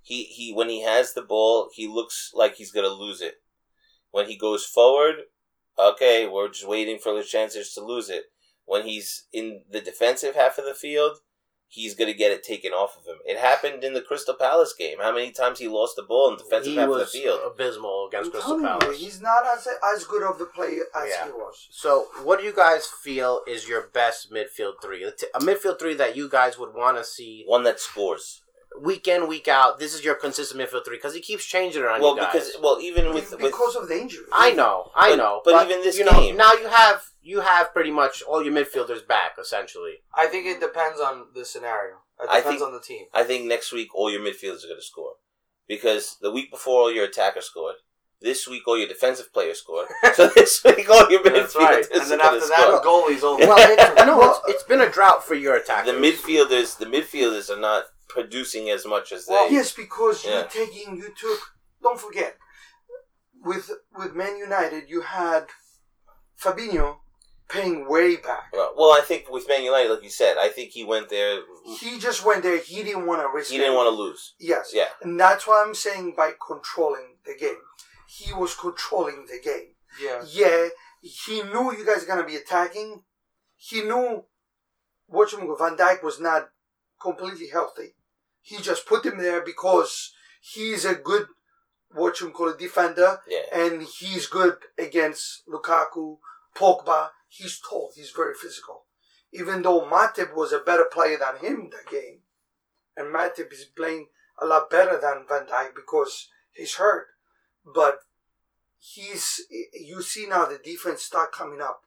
He he when he has the ball, he looks like he's gonna lose it. When he goes forward, okay, we're just waiting for the chances to lose it. When he's in the defensive half of the field, he's gonna get it taken off of him. It happened in the Crystal Palace game. How many times he lost the ball in the defensive he half of the field? abysmal against I'm Crystal telling you, Palace. he's not as as good of the player as Yeah. he was. So, what do you guys feel is your best midfield three? A midfield three that you guys would want to see One that scores. week in, week out. This is your consistent midfield three because he keeps changing it on Well, you guys. Well, because well, even with with because of the injury. I know, I But- know, but even this you know, game- now you have you have pretty much all your midfielders back essentially. I think it depends on the scenario. It I depends think- on the team. I think next week all your midfielders are going to score because the week before all your attackers scored. This week all your defensive players scored. so this week all your midfielders That's right. And then after score. that, the goalie's over. Well, it's, no, it's, it's been a drought for your attackers. the midfielders, the midfielders are not producing as much as they. Yes, because Yeah. you're taking you took. Don't forget, with with Man United, you had Fabinho paying way back. Well, well, I think with Man United, like you said, I think he went there. He just went there. He didn't want to risk. He didn't want to lose. Yes. Yeah. And that's why I'm saying by controlling the game. He was controlling the game. yeah. Yeah, he knew you guys are gonna be attacking. He knew what Van Dijk was not completely healthy. He just put him there because he's a good what you call a defender Yeah. and he's good against Lukaku, Pogba. He's tall, he's very physical. Even though Matip was a better player than him that game, and Matip is playing a lot better than Van Dijk because he's hurt. But he's you see now the defense start coming up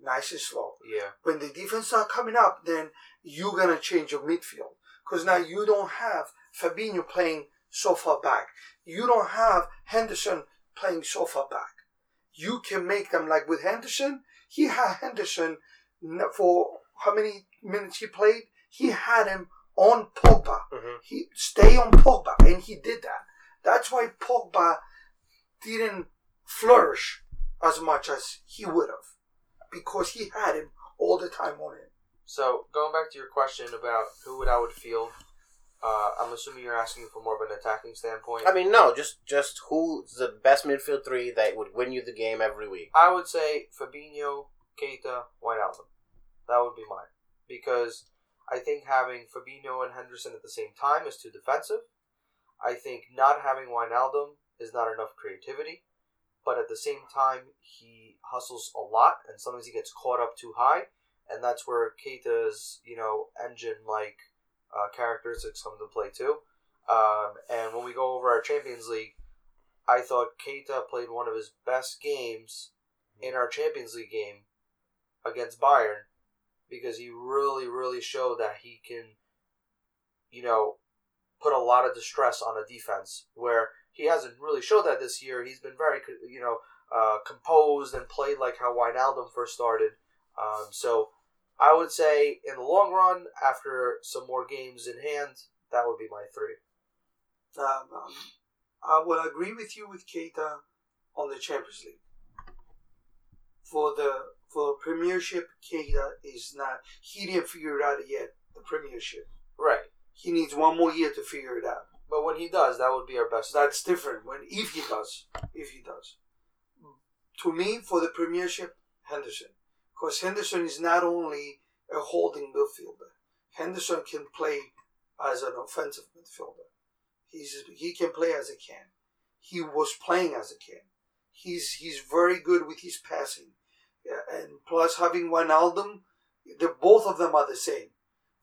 nice and slow. Yeah. When the defense start coming up, then you're gonna change your midfield because now you don't have Fabinho playing so far back. You don't have Henderson playing so far back. You can make them like with Henderson. He had Henderson for how many minutes he played. He had him on Pogba. Mhm. He stay on Pogba, and he did that. That's why Pogba didn't flourish as much as he would have because he had him all the time on him. So going back to your question about who would I would field, uh, I'm assuming you're asking from more of an attacking standpoint. I mean, no, just just who's the best midfield three that would win you the game every week? I would say Fabinho, Keita, Wijnaldum. That would be mine because I think having Fabinho and Henderson at the same time is too defensive. I think not having Wijnaldum is not enough creativity, but at the same time he hustles a lot and sometimes he gets caught up too high, and that's where Keita's you know engine like uh, characteristics come to play too. Um, and when we go over our Champions League, I thought Keita played one of his best games in our Champions League game against Bayern because he really, really showed that he can, you know, put a lot of distress on a defense where he hasn't really showed that this year. He's been very, you know, uh, composed and played like how Wijnaldum first started. Um, so I would say in the long run, after some more games in hand, that would be my three. Um, um, I will agree with you with Keita on the Champions League. For the for Premiership, Keita is not. He didn't figure it out yet. The Premiership. Right. He needs one more year to figure it out. But when he does, that would be our best. That's different. When if he does, if he does. To me, for the Premiership, Henderson, because Henderson is not only a holding midfielder. Henderson can play as an offensive midfielder. He's he can play as a can. He was playing as a can. He's he's very good with his passing, yeah, and plus having Wijnaldum, the both of them are the same.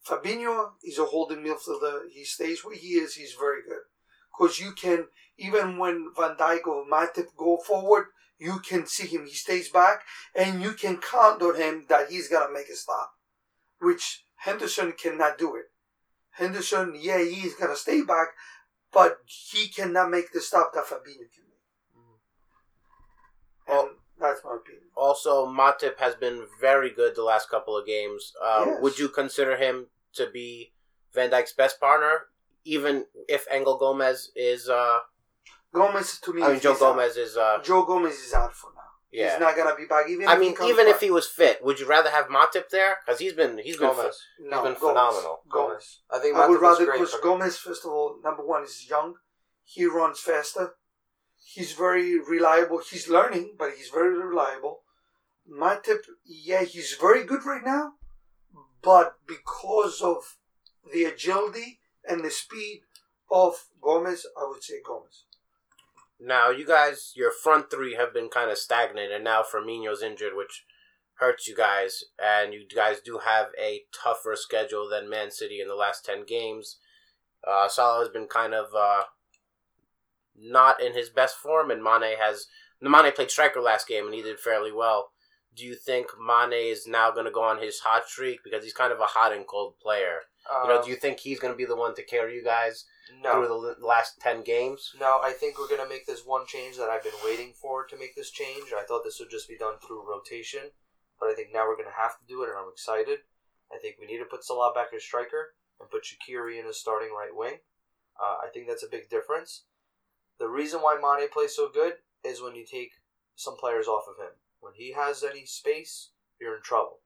Fabinho is a holding midfielder. He stays where he is. He's very good because you can even when Van Dijk or Matip go forward, you can see him. He stays back, and you can count on him that he's gonna make a stop, which Henderson cannot do it. Henderson, yeah, he's gonna stay back, but he cannot make the stop that Fabinho can make. And Well- that's my opinion. Also, Matip has been very good the last couple of games. Uh, Yes. Would you consider him to be Van Dijk's best partner, even if Engel Gomez is? Uh, Gomez to me. I mean, Joe he's out. Gomez is. Uh, Joe Gomez is out for now. yeah. He's not gonna be back. Even I if mean, he comes even if he was fit, would you rather have Matip there? Because he's been he's been Gomez. no, he's been Gomez. phenomenal. Gomez. I think I would rather because Gomez, first of all, number one is young. He runs faster. He's very reliable. He's learning, but he's very reliable. Matip, yeah, he's very good right now, but because of the agility and the speed of Gomez, I would say Gomez. Now, you guys, your front three have been kind of stagnant, and now Firmino's injured, which hurts you guys. And you guys do have a tougher schedule than Man City in the last 10 games. Uh, Salah has been kind of uh, not in his best form, and Mane has. Mane played striker last game, and he did fairly well. Do you think Mane is now going to go on his hot streak? Because he's kind of a hot and cold player. You know, Um, do you think he's going to be the one to carry you guys no. through the last 10 games? No, I think we're going to make this one change that I've been waiting for to make this change. I thought this would just be done through rotation, but I think now we're going to have to do it, and I'm excited. I think we need to put Salah back as striker and put Shaqiri in as starting right wing. Uh, I think that's a big difference. The reason why Mane plays so good is when you take some players off of him. When he has any space, you're in trouble.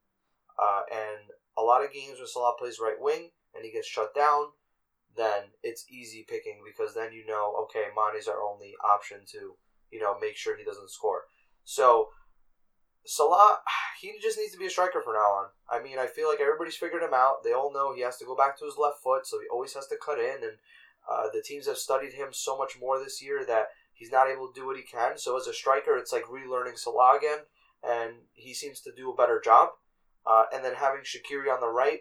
Uh, and a lot of games when Salah plays right wing and he gets shut down, then it's easy picking because then you know, okay, Mane's our only option to, you know, make sure he doesn't score. So Salah, he just needs to be a striker from now on. I mean, I feel like everybody's figured him out. They all know he has to go back to his left foot, so he always has to cut in. And uh, the teams have studied him so much more this year that he's not able to do what he can. So as a striker, it's like relearning Salah again, and he seems to do a better job. Uh, and then having Shaqiri on the right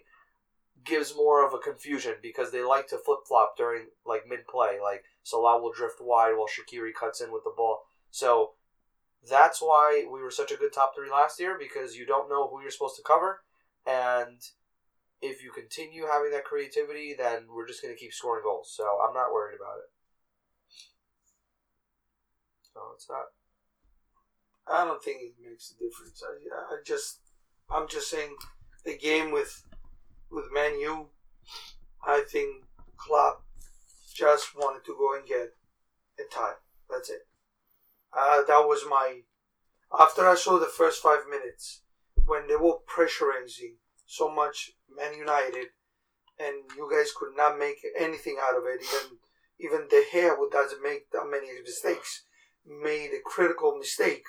gives more of a confusion because they like to flip flop during like mid play. Like Salah will drift wide while Shaqiri cuts in with the ball. So that's why we were such a good top three last year because you don't know who you're supposed to cover, and if you continue having that creativity, then we're just going to keep scoring goals. So I'm not worried about it. So it's that. I don't think it makes a difference. I, I just, I'm just saying, the game with, with Man U, I think Klopp just wanted to go and get a tie. That's it. Uh, that was my. After I saw the first five minutes, when they were pressuring so much Man United, and you guys could not make anything out of it. Even even De Gea, who doesn't make that many mistakes, made a critical mistake.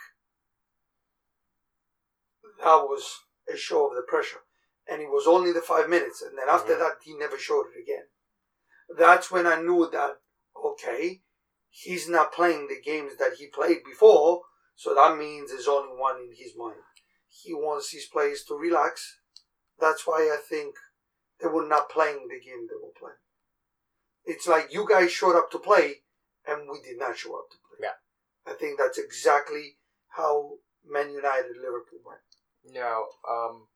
That was a show of the pressure, and it was only the five minutes, and then after Mhm. that, he never showed it again. That's when I knew that okay, he's not playing the games that he played before, so that means there's only one in his mind. He wants his players to relax. That's why I think they were not playing the game they were playing. It's like you guys showed up to play, and we did not show up to play. Yeah. I think that's exactly how Man United Liverpool went. Now, um,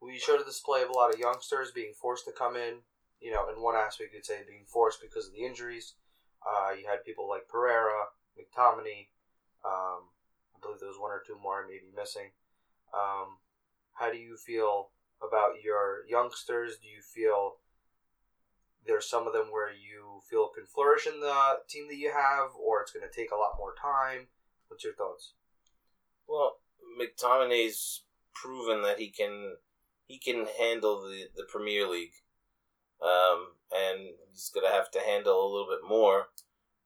we showed a display of a lot of youngsters being forced to come in. You know, in one aspect, you'd say being forced because of the injuries. Uh, you had people like Pereira, McTominay. Um, I believe there was one or two more I may be missing. Um, how do you feel about your youngsters? Do you feel there's some of them where you feel can flourish in the team that you have, or it's going to take a lot more time? What's your thoughts? Well, McTominay's proven that he can he can handle the, the Premier League, um, and he's gonna have to handle a little bit more,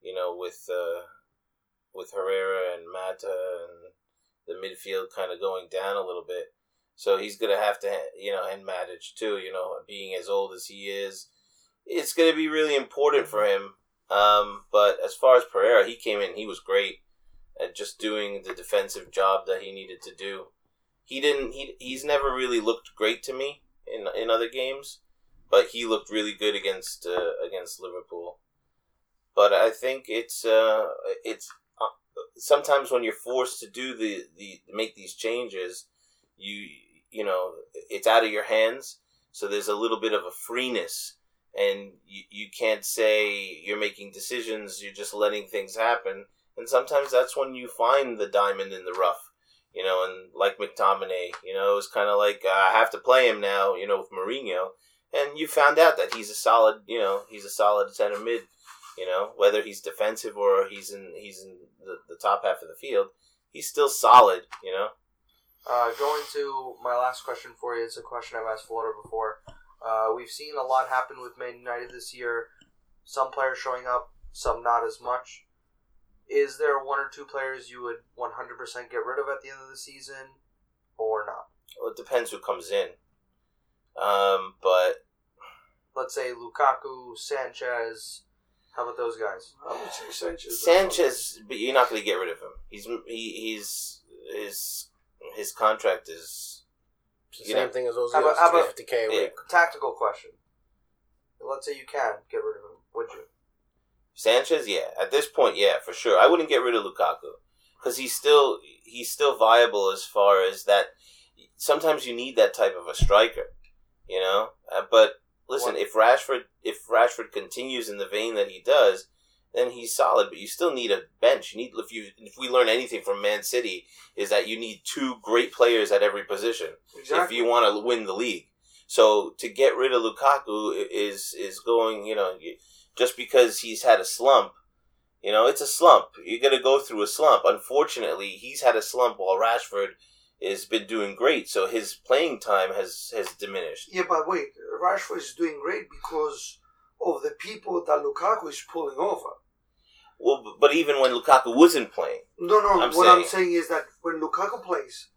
you know, with uh, with Herrera and Mata and the midfield kind of going down a little bit. So he's gonna have to, you know, and too. You know, being as old as he is, it's gonna be really important for him. Um, but as far as Pereira, he came in, he was great at just doing the defensive job that he needed to do. He didn't. He he's never really looked great to me in in other games, but he looked really good against uh, against Liverpool. But I think it's uh, it's uh, sometimes when you're forced to do the, the make these changes, you you know it's out of your hands. So there's a little bit of a freeness, and you, you can't say you're making decisions. You're just letting things happen and sometimes that's when you find the diamond in the rough, you know. And like McTominay, you know, it was kind of like uh, I have to play him now, you know, with Mourinho, and you found out that he's a solid, you know, he's a solid center mid, you know, whether he's defensive or he's in he's in the, the top half of the field, he's still solid, you know. Uh, going to my last question for you. It's a question I've asked Florida before. Uh, we've seen a lot happen with Man United this year. Some players showing up, some not as much. Is there one or two players you would 100% get rid of at the end of the season or not? Well, it depends who comes in. Um, but Let's say Lukaku, Sanchez. How about those guys? I would say Sanchez. Sanchez, but you're not going to get rid of him. He's he, he's his his contract is the same know, thing as Ozil. How about- how about- 50k a Yeah. week. Tactical question. Let's say you can get rid of him. Would you? Sanchez. Yeah, at this point, yeah, for sure. I wouldn't get rid of Lukaku because he's still he's still viable as far as that. Sometimes you need that type of a striker, you know. Uh, but listen, What- if Rashford if Rashford continues in the vein that he does, then he's solid. But you still need a bench. You need if you if we learn anything from Man City is that you need two great players at every position Exactly. if you want to win the league. So to get rid of Lukaku is is going, you know, you- just because he's had a slump, you know, it's a slump. You're gonna go through a slump. Unfortunately, he's had a slump while Rashford has been doing great. So his playing time has has diminished. Yeah, but wait, Rashford is doing great because of the people that Lukaku is pulling over. Well, but even when Lukaku wasn't playing, No, no. I'm what I'm saying- saying is that when Lukaku plays,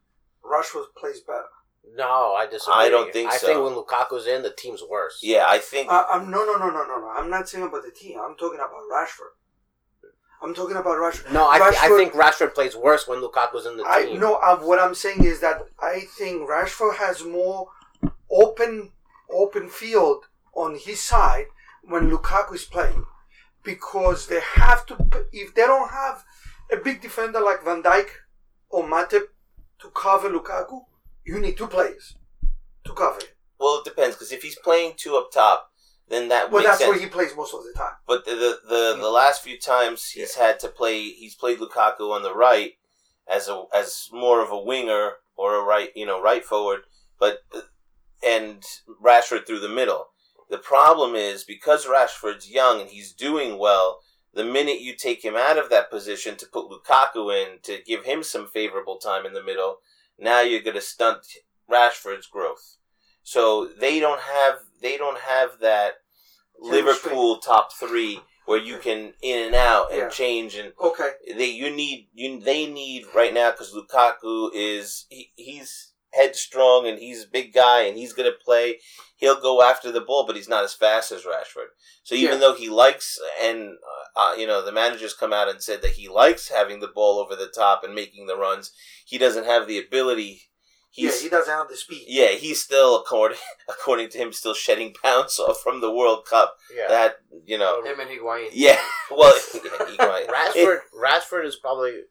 Rashford plays better. No, I disagree. I don't think I so. think when Lukaku's in, the team's worse. yeah, I think Uh, I'm no, no, no, no, no, no. I'm not saying about the team. I'm talking about Rashford. I'm talking about Rashford. No, I, I think Rashford plays worse when Lukaku's in the I team. no. Uh, what I'm saying is that I think Rashford has more open open field on his side when Lukaku is playing, because they have to. If they don't have a big defender like Van Dijk or Matip to cover Lukaku, you need two players to cover it. well, it depends because if he's playing two up top, then that Well, that's sense. where he plays most of the time. But the the, the, hmm. the last few times he's had to play, he's played Lukaku on the right as a as more of a winger or a right, you know, right forward, but and Rashford through the middle. The problem is because Rashford's young and he's doing well. The minute you take him out of that position to put Lukaku in to give him some favorable time in the middle, now you're going to stunt Rashford's growth. So they don't have they don't have that Liverpool top three where you can in and out and Yeah. change and Okay. they you need you they need right now because Lukaku is he, he's headstrong and he's a big guy and he's gonna play. He'll go after the ball, but he's not as fast as Rashford. So even Yeah. though he likes and uh, uh, you know the managers come out and said that he likes having the ball over the top and making the runs, he doesn't have the ability. he's yeah, he doesn't have the speed. yeah, he's still according according to him still shedding pounds off from the World Cup. Yeah. That you know, Him and Higuain. yeah. Well, yeah, he might- Rashford, Rashford is probably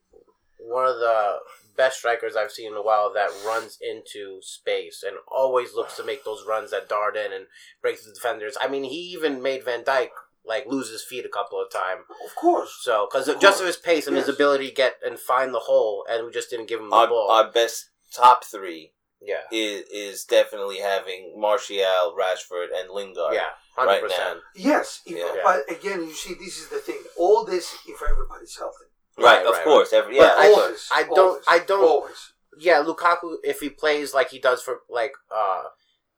one of the best strikers I've seen in a while that runs into space and always looks to make those runs that dart in and breaks the defenders. I mean, he even made Van Dijk like lose his feet a couple of times. Of course. So, because Of just course. of his pace and his ability to get and find the hole, and we just didn't give him the our, ball. our best top three yeah, is is definitely having Martial, Rashford, and Lingard. yeah, hundred right percent. Yes, if, Yeah. but again, you see, this is the thing. All this, if everybody's healthy. Right, Right, of right, course. Every, But yeah, I- I- always. I don't- always, I don't- Always. Yeah, Lukaku, if he plays like he does for like uh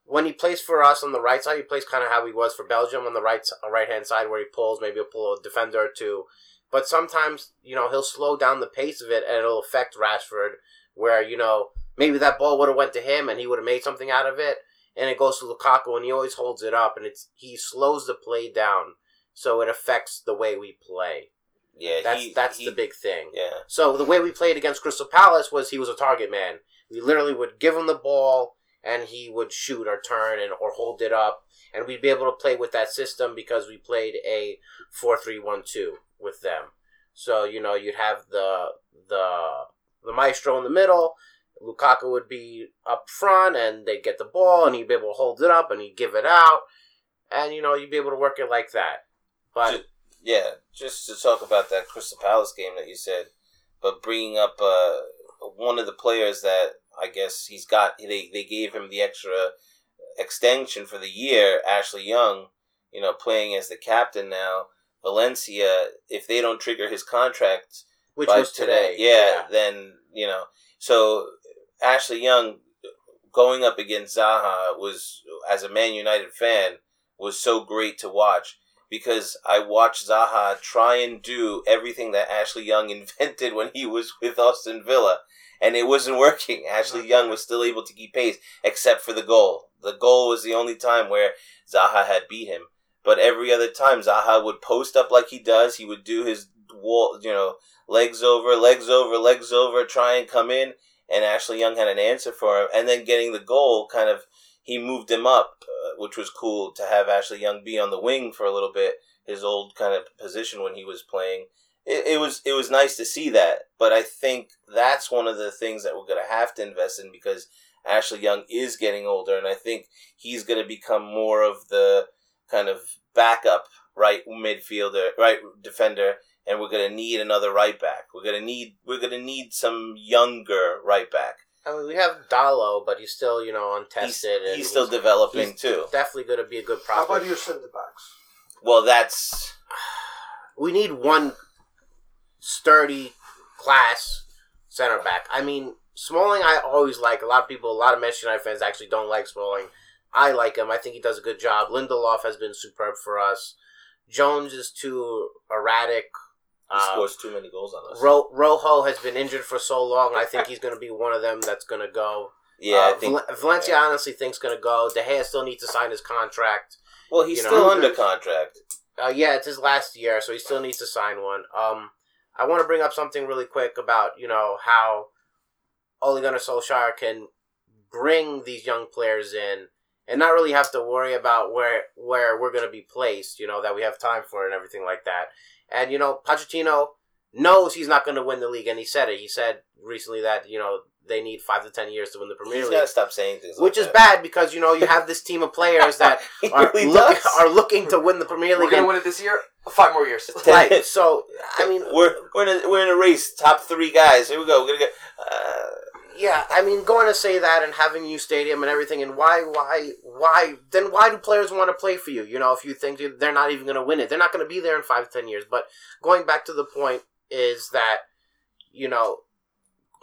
when he plays for us on the right side, he plays kind of how he was for Belgium on the right right hand side, where he pulls. Maybe he'll pull a defender or two, but sometimes you know he'll slow down the pace of it, and it'll affect Rashford. Where you know maybe that ball would have went to him, and he would have made something out of it, and it goes to Lukaku, and he always holds it up, and it's he slows the play down, so it affects the way we play. Yeah. That's he- that's he- the big thing. Yeah, So the way we played against Crystal Palace was he was a target man. We literally would give him the ball and he would shoot or turn and or hold it up and we'd be able to play with that system because we played a 4-3-1-2 with them. So, you know, you'd have the the the maestro in the middle, Lukaku would be up front and they'd get the ball and he'd be able to hold it up and he'd give it out and you know, you'd be able to work it like that. But yeah. Just to talk about that Crystal Palace game that you said, but bringing up uh, one of the players that I guess he's got, they they gave him the extra extension for the year. Ashley Young, you know, playing as the captain now. Valencia, if they don't trigger his contract which was today. yeah, then you know. So Ashley Young going up against Zaha was, as a Man United fan, was so great to watch because I watched Zaha try and do everything that Ashley Young invented when he was with Aston Villa, and it wasn't working. Ashley uh-huh. Young was still able to keep pace, except for the goal. The goal was the only time where Zaha had beat him. But every other time, Zaha would post up like he does. He would do his wall, you know, legs over, legs over, legs over, try and come in. And Ashley Young had an answer for him. And then getting the goal, kind of, he moved him up, uh, which was cool to have Ashley Young be on the wing for a little bit, his old kind of position when he was playing. It, it was it was nice to see that, but I think that's one of the things that we're gonna have to invest in because Ashley Young is getting older, and I think he's gonna become more of the kind of backup right midfielder, right defender, and we're gonna need another right back. We're gonna need we're gonna need some younger right back. I mean, we have Dalot, but he's still, you know, He's, untested. and he's still developing he's too. Definitely going to be a good prospect. How about your centre backs? Well, that's We need one sturdy, class center back. I mean, Smalling, I always like. A lot of people, a lot of Manchester United fans actually don't like Smalling. I like him. I think he does a good job. Lindelof has been superb for us. Jones is too erratic. He Uh, scores too many goals on us. Ro- Rojo has been injured for so long. I think he's going to be one of them that's going to go. yeah, Uh, I think. Val- Valencia honestly thinks going to go. De Gea still needs to sign his contract. Well, he's you know, still under contract. Uh, yeah, it's his last year, so he still needs to sign one. Um, I want to bring up something really quick about you know how Ole Gunnar Solskjaer can bring these young players in and not really have to worry about where where we're going to be placed. You know that we have time for and everything like that. And you know Pochettino knows he's not going to win the league, and he said it. He said recently that you know they need five to ten years to win the Premier He's League, stop saying things. which like is that. bad because you know you have this team of players that are, really look, are looking to win the Premier League. We're gonna win it this year. Five more years. right. So I mean, we're we're in a we're in a race. Top three guys. Here we go. We're gonna get. Uh, yeah. I mean, going to say that and having new stadium and everything, and why, why, why? Then why do players want to play for you? You know, if you think they're not even going to win it, they're not going to be there in five, ten years. But going back to the point is that you know.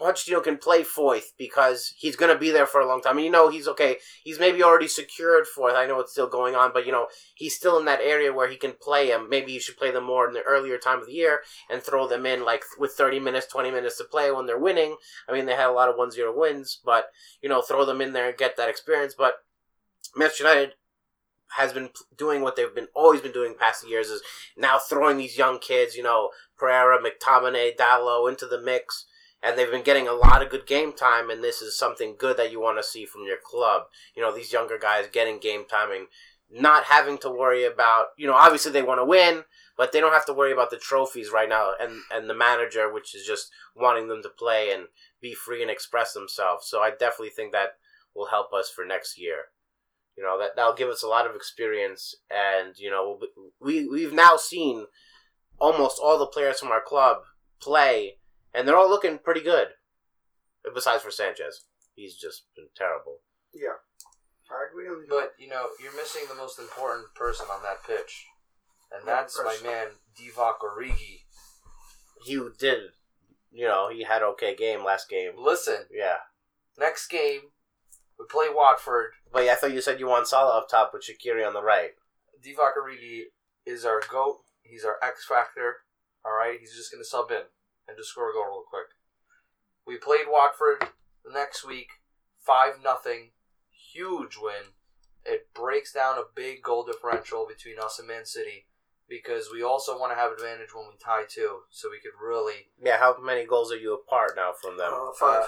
Pochettino can play fourth because he's going to be there for a long time. And you know, he's okay. He's maybe already secured fourth. I know it's still going on, but you know, he's still in that area where he can play him. Maybe you should play them more in the earlier time of the year and throw them in like with 30 minutes, 20 minutes to play when they're winning. I mean, they had a lot of 1 0 wins, but you know, throw them in there and get that experience. But Manchester United has been doing what they've been always been doing past years is now throwing these young kids, you know, Pereira, McTominay, Dalot into the mix. And they've been getting a lot of good game time, and this is something good that you want to see from your club. You know, these younger guys getting game time and not having to worry about, you know, obviously they want to win, but they don't have to worry about the trophies right now, and and the manager, which is just wanting them to play and be free and express themselves. So I definitely think that will help us for next year. You know that that'll give us a lot of experience, and you know we we've now seen almost all the players from our club play, and they're all looking pretty good. Besides for Sanchez, he's just been terrible. Yeah, I agree on you. But you know, you're missing the most important person on that pitch, and that's my man Divock Origi. He did, you know, he had okay game last game. Listen, Yeah, next game we play Watford. but yeah, I thought you said you want Salah up top with Shaqiri on the right. Divock Origi is our goat. He's our X factor. All right, he's just gonna sub in and just score a goal real quick. We played Watford the next week, five nothing, huge win. It breaks down a big goal differential between us and Man City because we also want to have advantage when we tie too, so we could really. Yeah, how many goals are you apart now from them? Uh, five, Uh,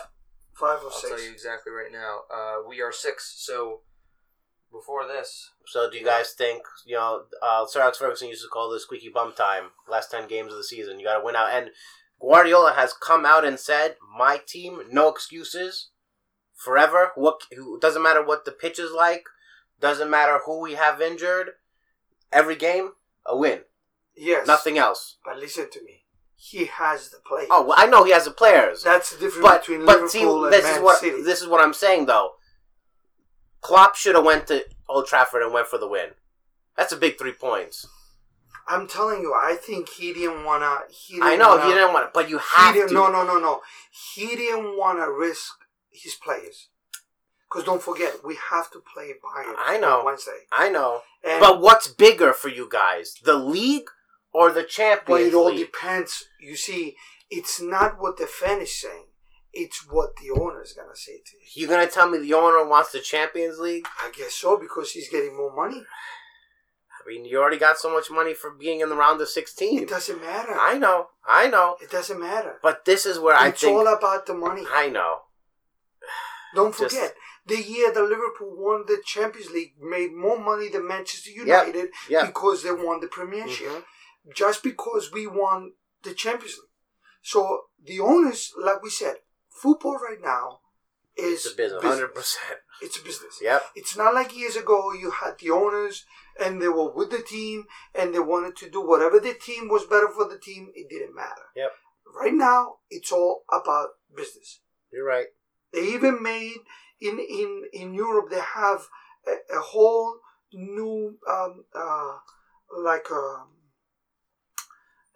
five or I'll six. tell you exactly right now. Uh, we are six. So before this, So do you guys think you know uh, Sir Alex Ferguson used to call this squeaky bum time? Last ten games of the season, you got to win out. And Guardiola has come out and said, "My team, no excuses, forever. What doesn't matter what the pitch is like, doesn't matter who we have injured. Every game, a win. Yes, Nothing else. But listen to me. He has the players. Oh, well, I know he has the players, that's the difference but between but Liverpool and this Man is what City. this is what I'm saying though. Klopp should have went to Old Trafford and went for the win. That's a big three points. I'm telling you, I think he didn't wanna. He didn't I know wanna, he didn't want it, but you have to. no, no, no, no. He didn't want to risk his players. Because don't forget, we have to play Bayern I know. Wednesday. I know, And, but what's bigger for you guys, the league or the Champions? but it all League? depends. You see, it's not what the fan is saying. It's what the owner is going to say to you. You gonna tell me the owner wants the Champions League? I guess so, because he's getting more money. I mean, you already got so much money for being in the round of sixteen. It doesn't matter. I know, I know, it doesn't matter. but this is where I think. it's all about the money. I know. Don't Just- forget, the year that Liverpool won the Champions League made more money than Manchester United yeah. because they won the Premiership. Mhm. Just because we won the Champions League. So the owners, like we said, football right now is It's a business, hundred percent. It's a business. Yep. It's not like years ago you had the owners and they were with the team and they wanted to do whatever the team was better for the team. It didn't matter. Yep. Right now, it's all about business. You're right. They even made in in in Europe. They have a, a whole new um, uh, like um,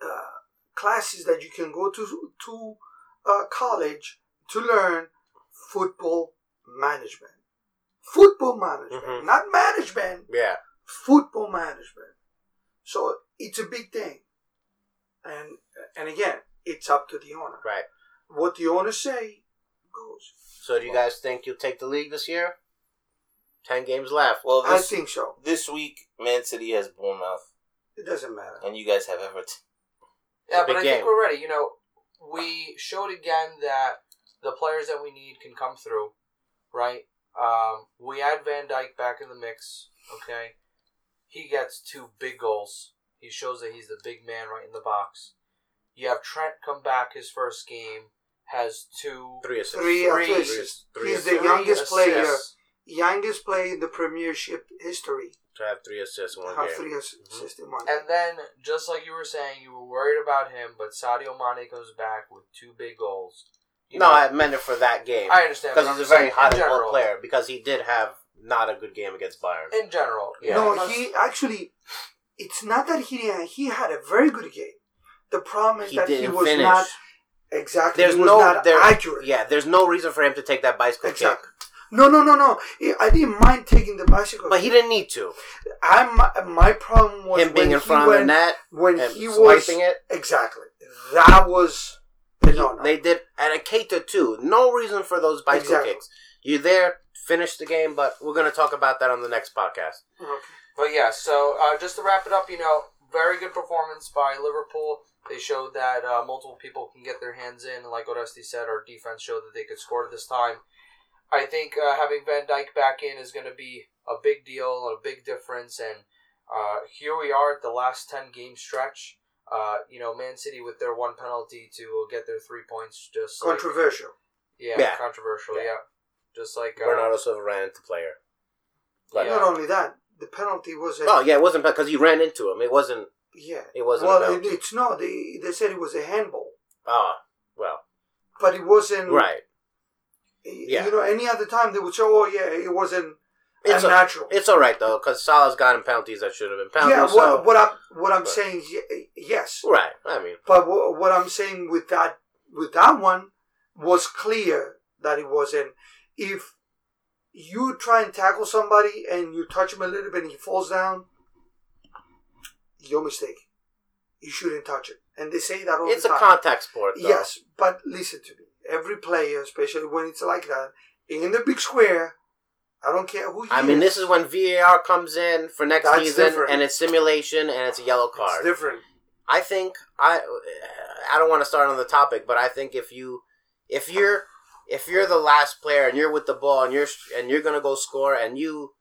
uh, classes that you can go to to uh, college to learn football management. Football management, Mhm. not management. Yeah. Football management. So it's a big thing, and and again, it's up to the owner. Right. What the owners say goes. So do you guys think you'll take the league this year? Ten games left. Well, I this think so. this week, Man City has Bournemouth, It doesn't matter. and you guys have Everton. Yeah, but I game. think we're ready. You know, we showed again that the players that we need can come through, right? Um, we add Van Dijk back in the mix. Okay, he gets two big goals. He shows that he's the big man right in the box. You have Trent come back his first game, has two, Three assists. Three Three- assists. three He's assists. the three youngest player, youngest player in the Premiership history. to have three assists in one Have game. three assists mm-hmm. in one. And then, just like you were saying, you were worried about him, but Sadio Mane comes back with two big goals. You no, know, I meant it for that game I understand because he's a very hot in and player. Because he did have not a good game against Bayern. In general, yeah. no, he actually. It's not that he didn't. He had a very good game. The problem is He that he was finish. not exactly. There's he was no not there, accurate. Yeah, there's no reason for him to take that bicycle Exactly. kick, No, no, no, no. I didn't mind taking the bicycle. but he didn't need to. I'm my problem was Him being when in he front of the net when and he was it. exactly. That was the no no. They did, and a Keita too. No reason for those bicycle Exactly. kicks. You're there, finish the game, but we're gonna talk about that on the next podcast. Okay. But yeah, so uh, just to wrap it up, you know, very good performance by Liverpool. They showed that uh, multiple people can get their hands in. And like Oresti said, our defense showed that they could score this time. I think uh, having Van Dijk back in is going to be a big deal, a big difference. And uh, here we are at the last 10 game stretch. Uh, you know, Man City with their one penalty to get their three points. Just like- Controversial. yeah, Yeah. controversial. Yeah. Yeah, just like uh, Bernardo Silva ran into player. But, Yeah. Not only that, the penalty wasn't. Oh yeah, it wasn't because he ran into him. It wasn't. Yeah. It wasn't. Well, a it, it's not. They they said it was a handball, Oh well, but it wasn't. right. Yeah. You know, any other time they would say, "Oh yeah, it wasn't It's a- unnatural." It's all right though because Salah's gotten penalties that should have been penalties. yeah. What, so- what I'm what I'm But- saying, ye- yes, right. I mean, but what, what I'm saying with that with that one was clear that it wasn't. If you try and tackle somebody and you touch him a little bit and he falls down, your mistake. You shouldn't touch it. And they say that all it's the time. It's a contact sport. Though. Yes, but listen to me. Every player, especially when it's like that, in the big square, I don't care who I mean, is. this is when VAR comes in for next That's season, different. and it's simulation, and it's a yellow It's card. different. I think I I don't want to start on the topic, but I think if you if you're if you're the last player and you're with the ball and you're and you're gonna go score and you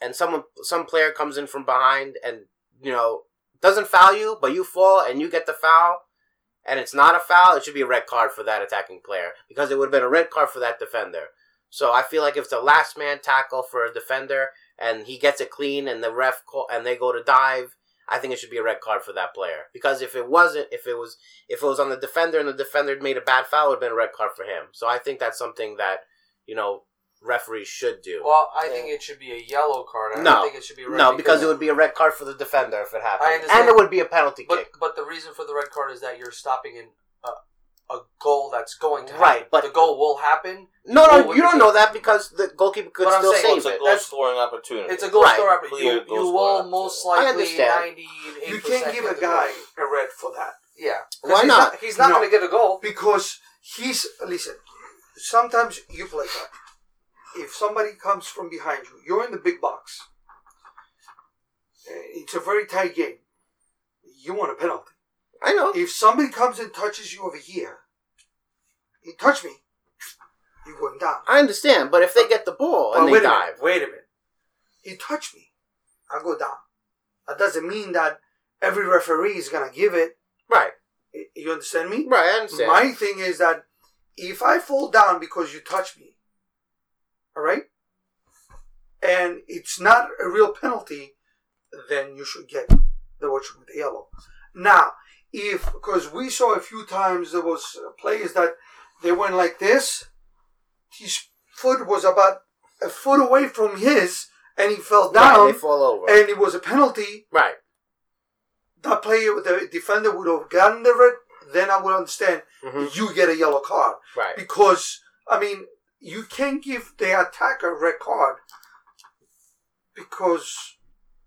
and someone some player comes in from behind and you know doesn't foul you but you fall and you get the foul and it's not a foul, it should be a red card for that attacking player because it would have been a red card for that defender. So I feel like if it's a last man tackle for a defender and he gets it clean and the ref call, and they go to dive, I think it should be a red card for that player because if it wasn't, if it was, if it was on the defender and the defender made a bad foul, it would have been a red card for him. So I think that's something that you know referees should do. Well, I think it should be a yellow card. I No. don't think it should be a red no, because it would be a red card for the defender if it I happened, understand. and it would be a penalty But kick. but the reason for the red card is that you're stopping in a, a goal that's going to happen. Right, but- the goal will happen. No, goal no, would you don't know that because the goalkeeper could But I'm still saying- Well, save it's a it. goal That's- scoring opportunity. It's a goal Right. scorer, but Clear you, goal you will opportunity. most I likely understand. ninety eight You can't give a guy a red for that Yeah, 'Cause Why he's not? He's not No. going to get a goal. because he's listen. Sometimes you play that. If somebody comes from behind you, you're in the big box. Uh, It's a very tight game. You want a penalty. I know. If somebody comes and touches you over here, he touched me, you're going down. I understand, but if they get the ball But and they wait dive, minute. Wait a minute. He touched me. I go down. That doesn't mean that every referee is gonna give it. right, You understand me? right, I understand. My thing is that if I fall down because you touch me, all right, and it's not a real penalty, then you should get the watch with the yellow. Now, if because we saw a few times there was players that they went like this, his foot was about a foot away from his, and he fell Right, down, they fall over. and it was a penalty right. that player, the defender would have gotten the red, then I would understand hmm you get a yellow card. Right. Because, I mean, you can't give the attacker a red card because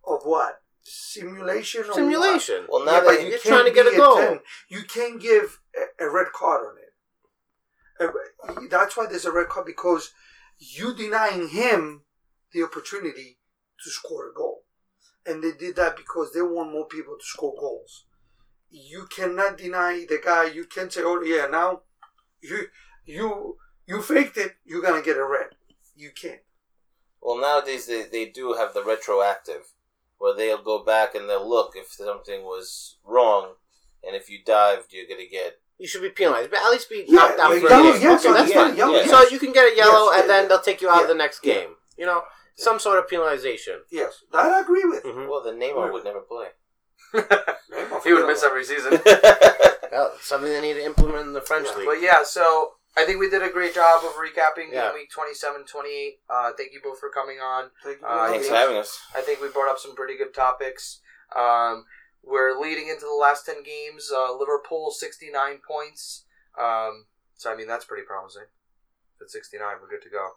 of what? Simulation or what? Simulation. Well, now Yeah, they, but you you're trying to get a goal. 10. You can't give a, a red card on it. Uh, That's why there's a red card because you denying him the opportunity to score a goal. And they did that because they want more people to score goals. You cannot deny the guy. You can't say, "Oh yeah, now you you you faked it. You're gonna get a red." You can't. well nowadays they, they do have the retroactive, where they'll go back and they'll look if something was wrong, and if you dived, you're gonna get. You should be penalized, but at least be Yeah, knocked out like for yellow, a game. yes, okay, that's yeah, fine. yellow, So you can get a yellow, Yes, and then yeah. they'll take you out of the next yeah. game. You know, some sort of penalization. Yes, that I agree with. Mhm. Well, then Neymar would never play. he would miss every season. Well, something they need to implement in the French Yeah, league. But yeah, so I think we did a great job of recapping Yeah. game week 27 28. Uh, thank you both for coming on. Thank you. Uh, Thanks for having us. I think we brought up some pretty good topics. Um, we're leading into the last 10 games. Uh, Liverpool, 69 points. Um, so, I mean, that's pretty promising. At 69, we're good to go.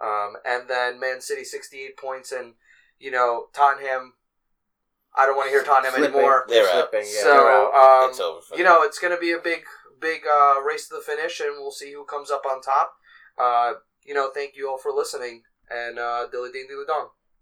Um, and then Man City, 68 points. And, you know, Tottenham, I don't want to hear Tottenham Slipping. anymore. They're. Slipping, yeah, so, um, it's over. For you them. know, it's going to be a big, big uh, race to the finish, and we'll see who comes up on top. Uh, you know, thank you all for listening, and uh, dilly ding dilly dong.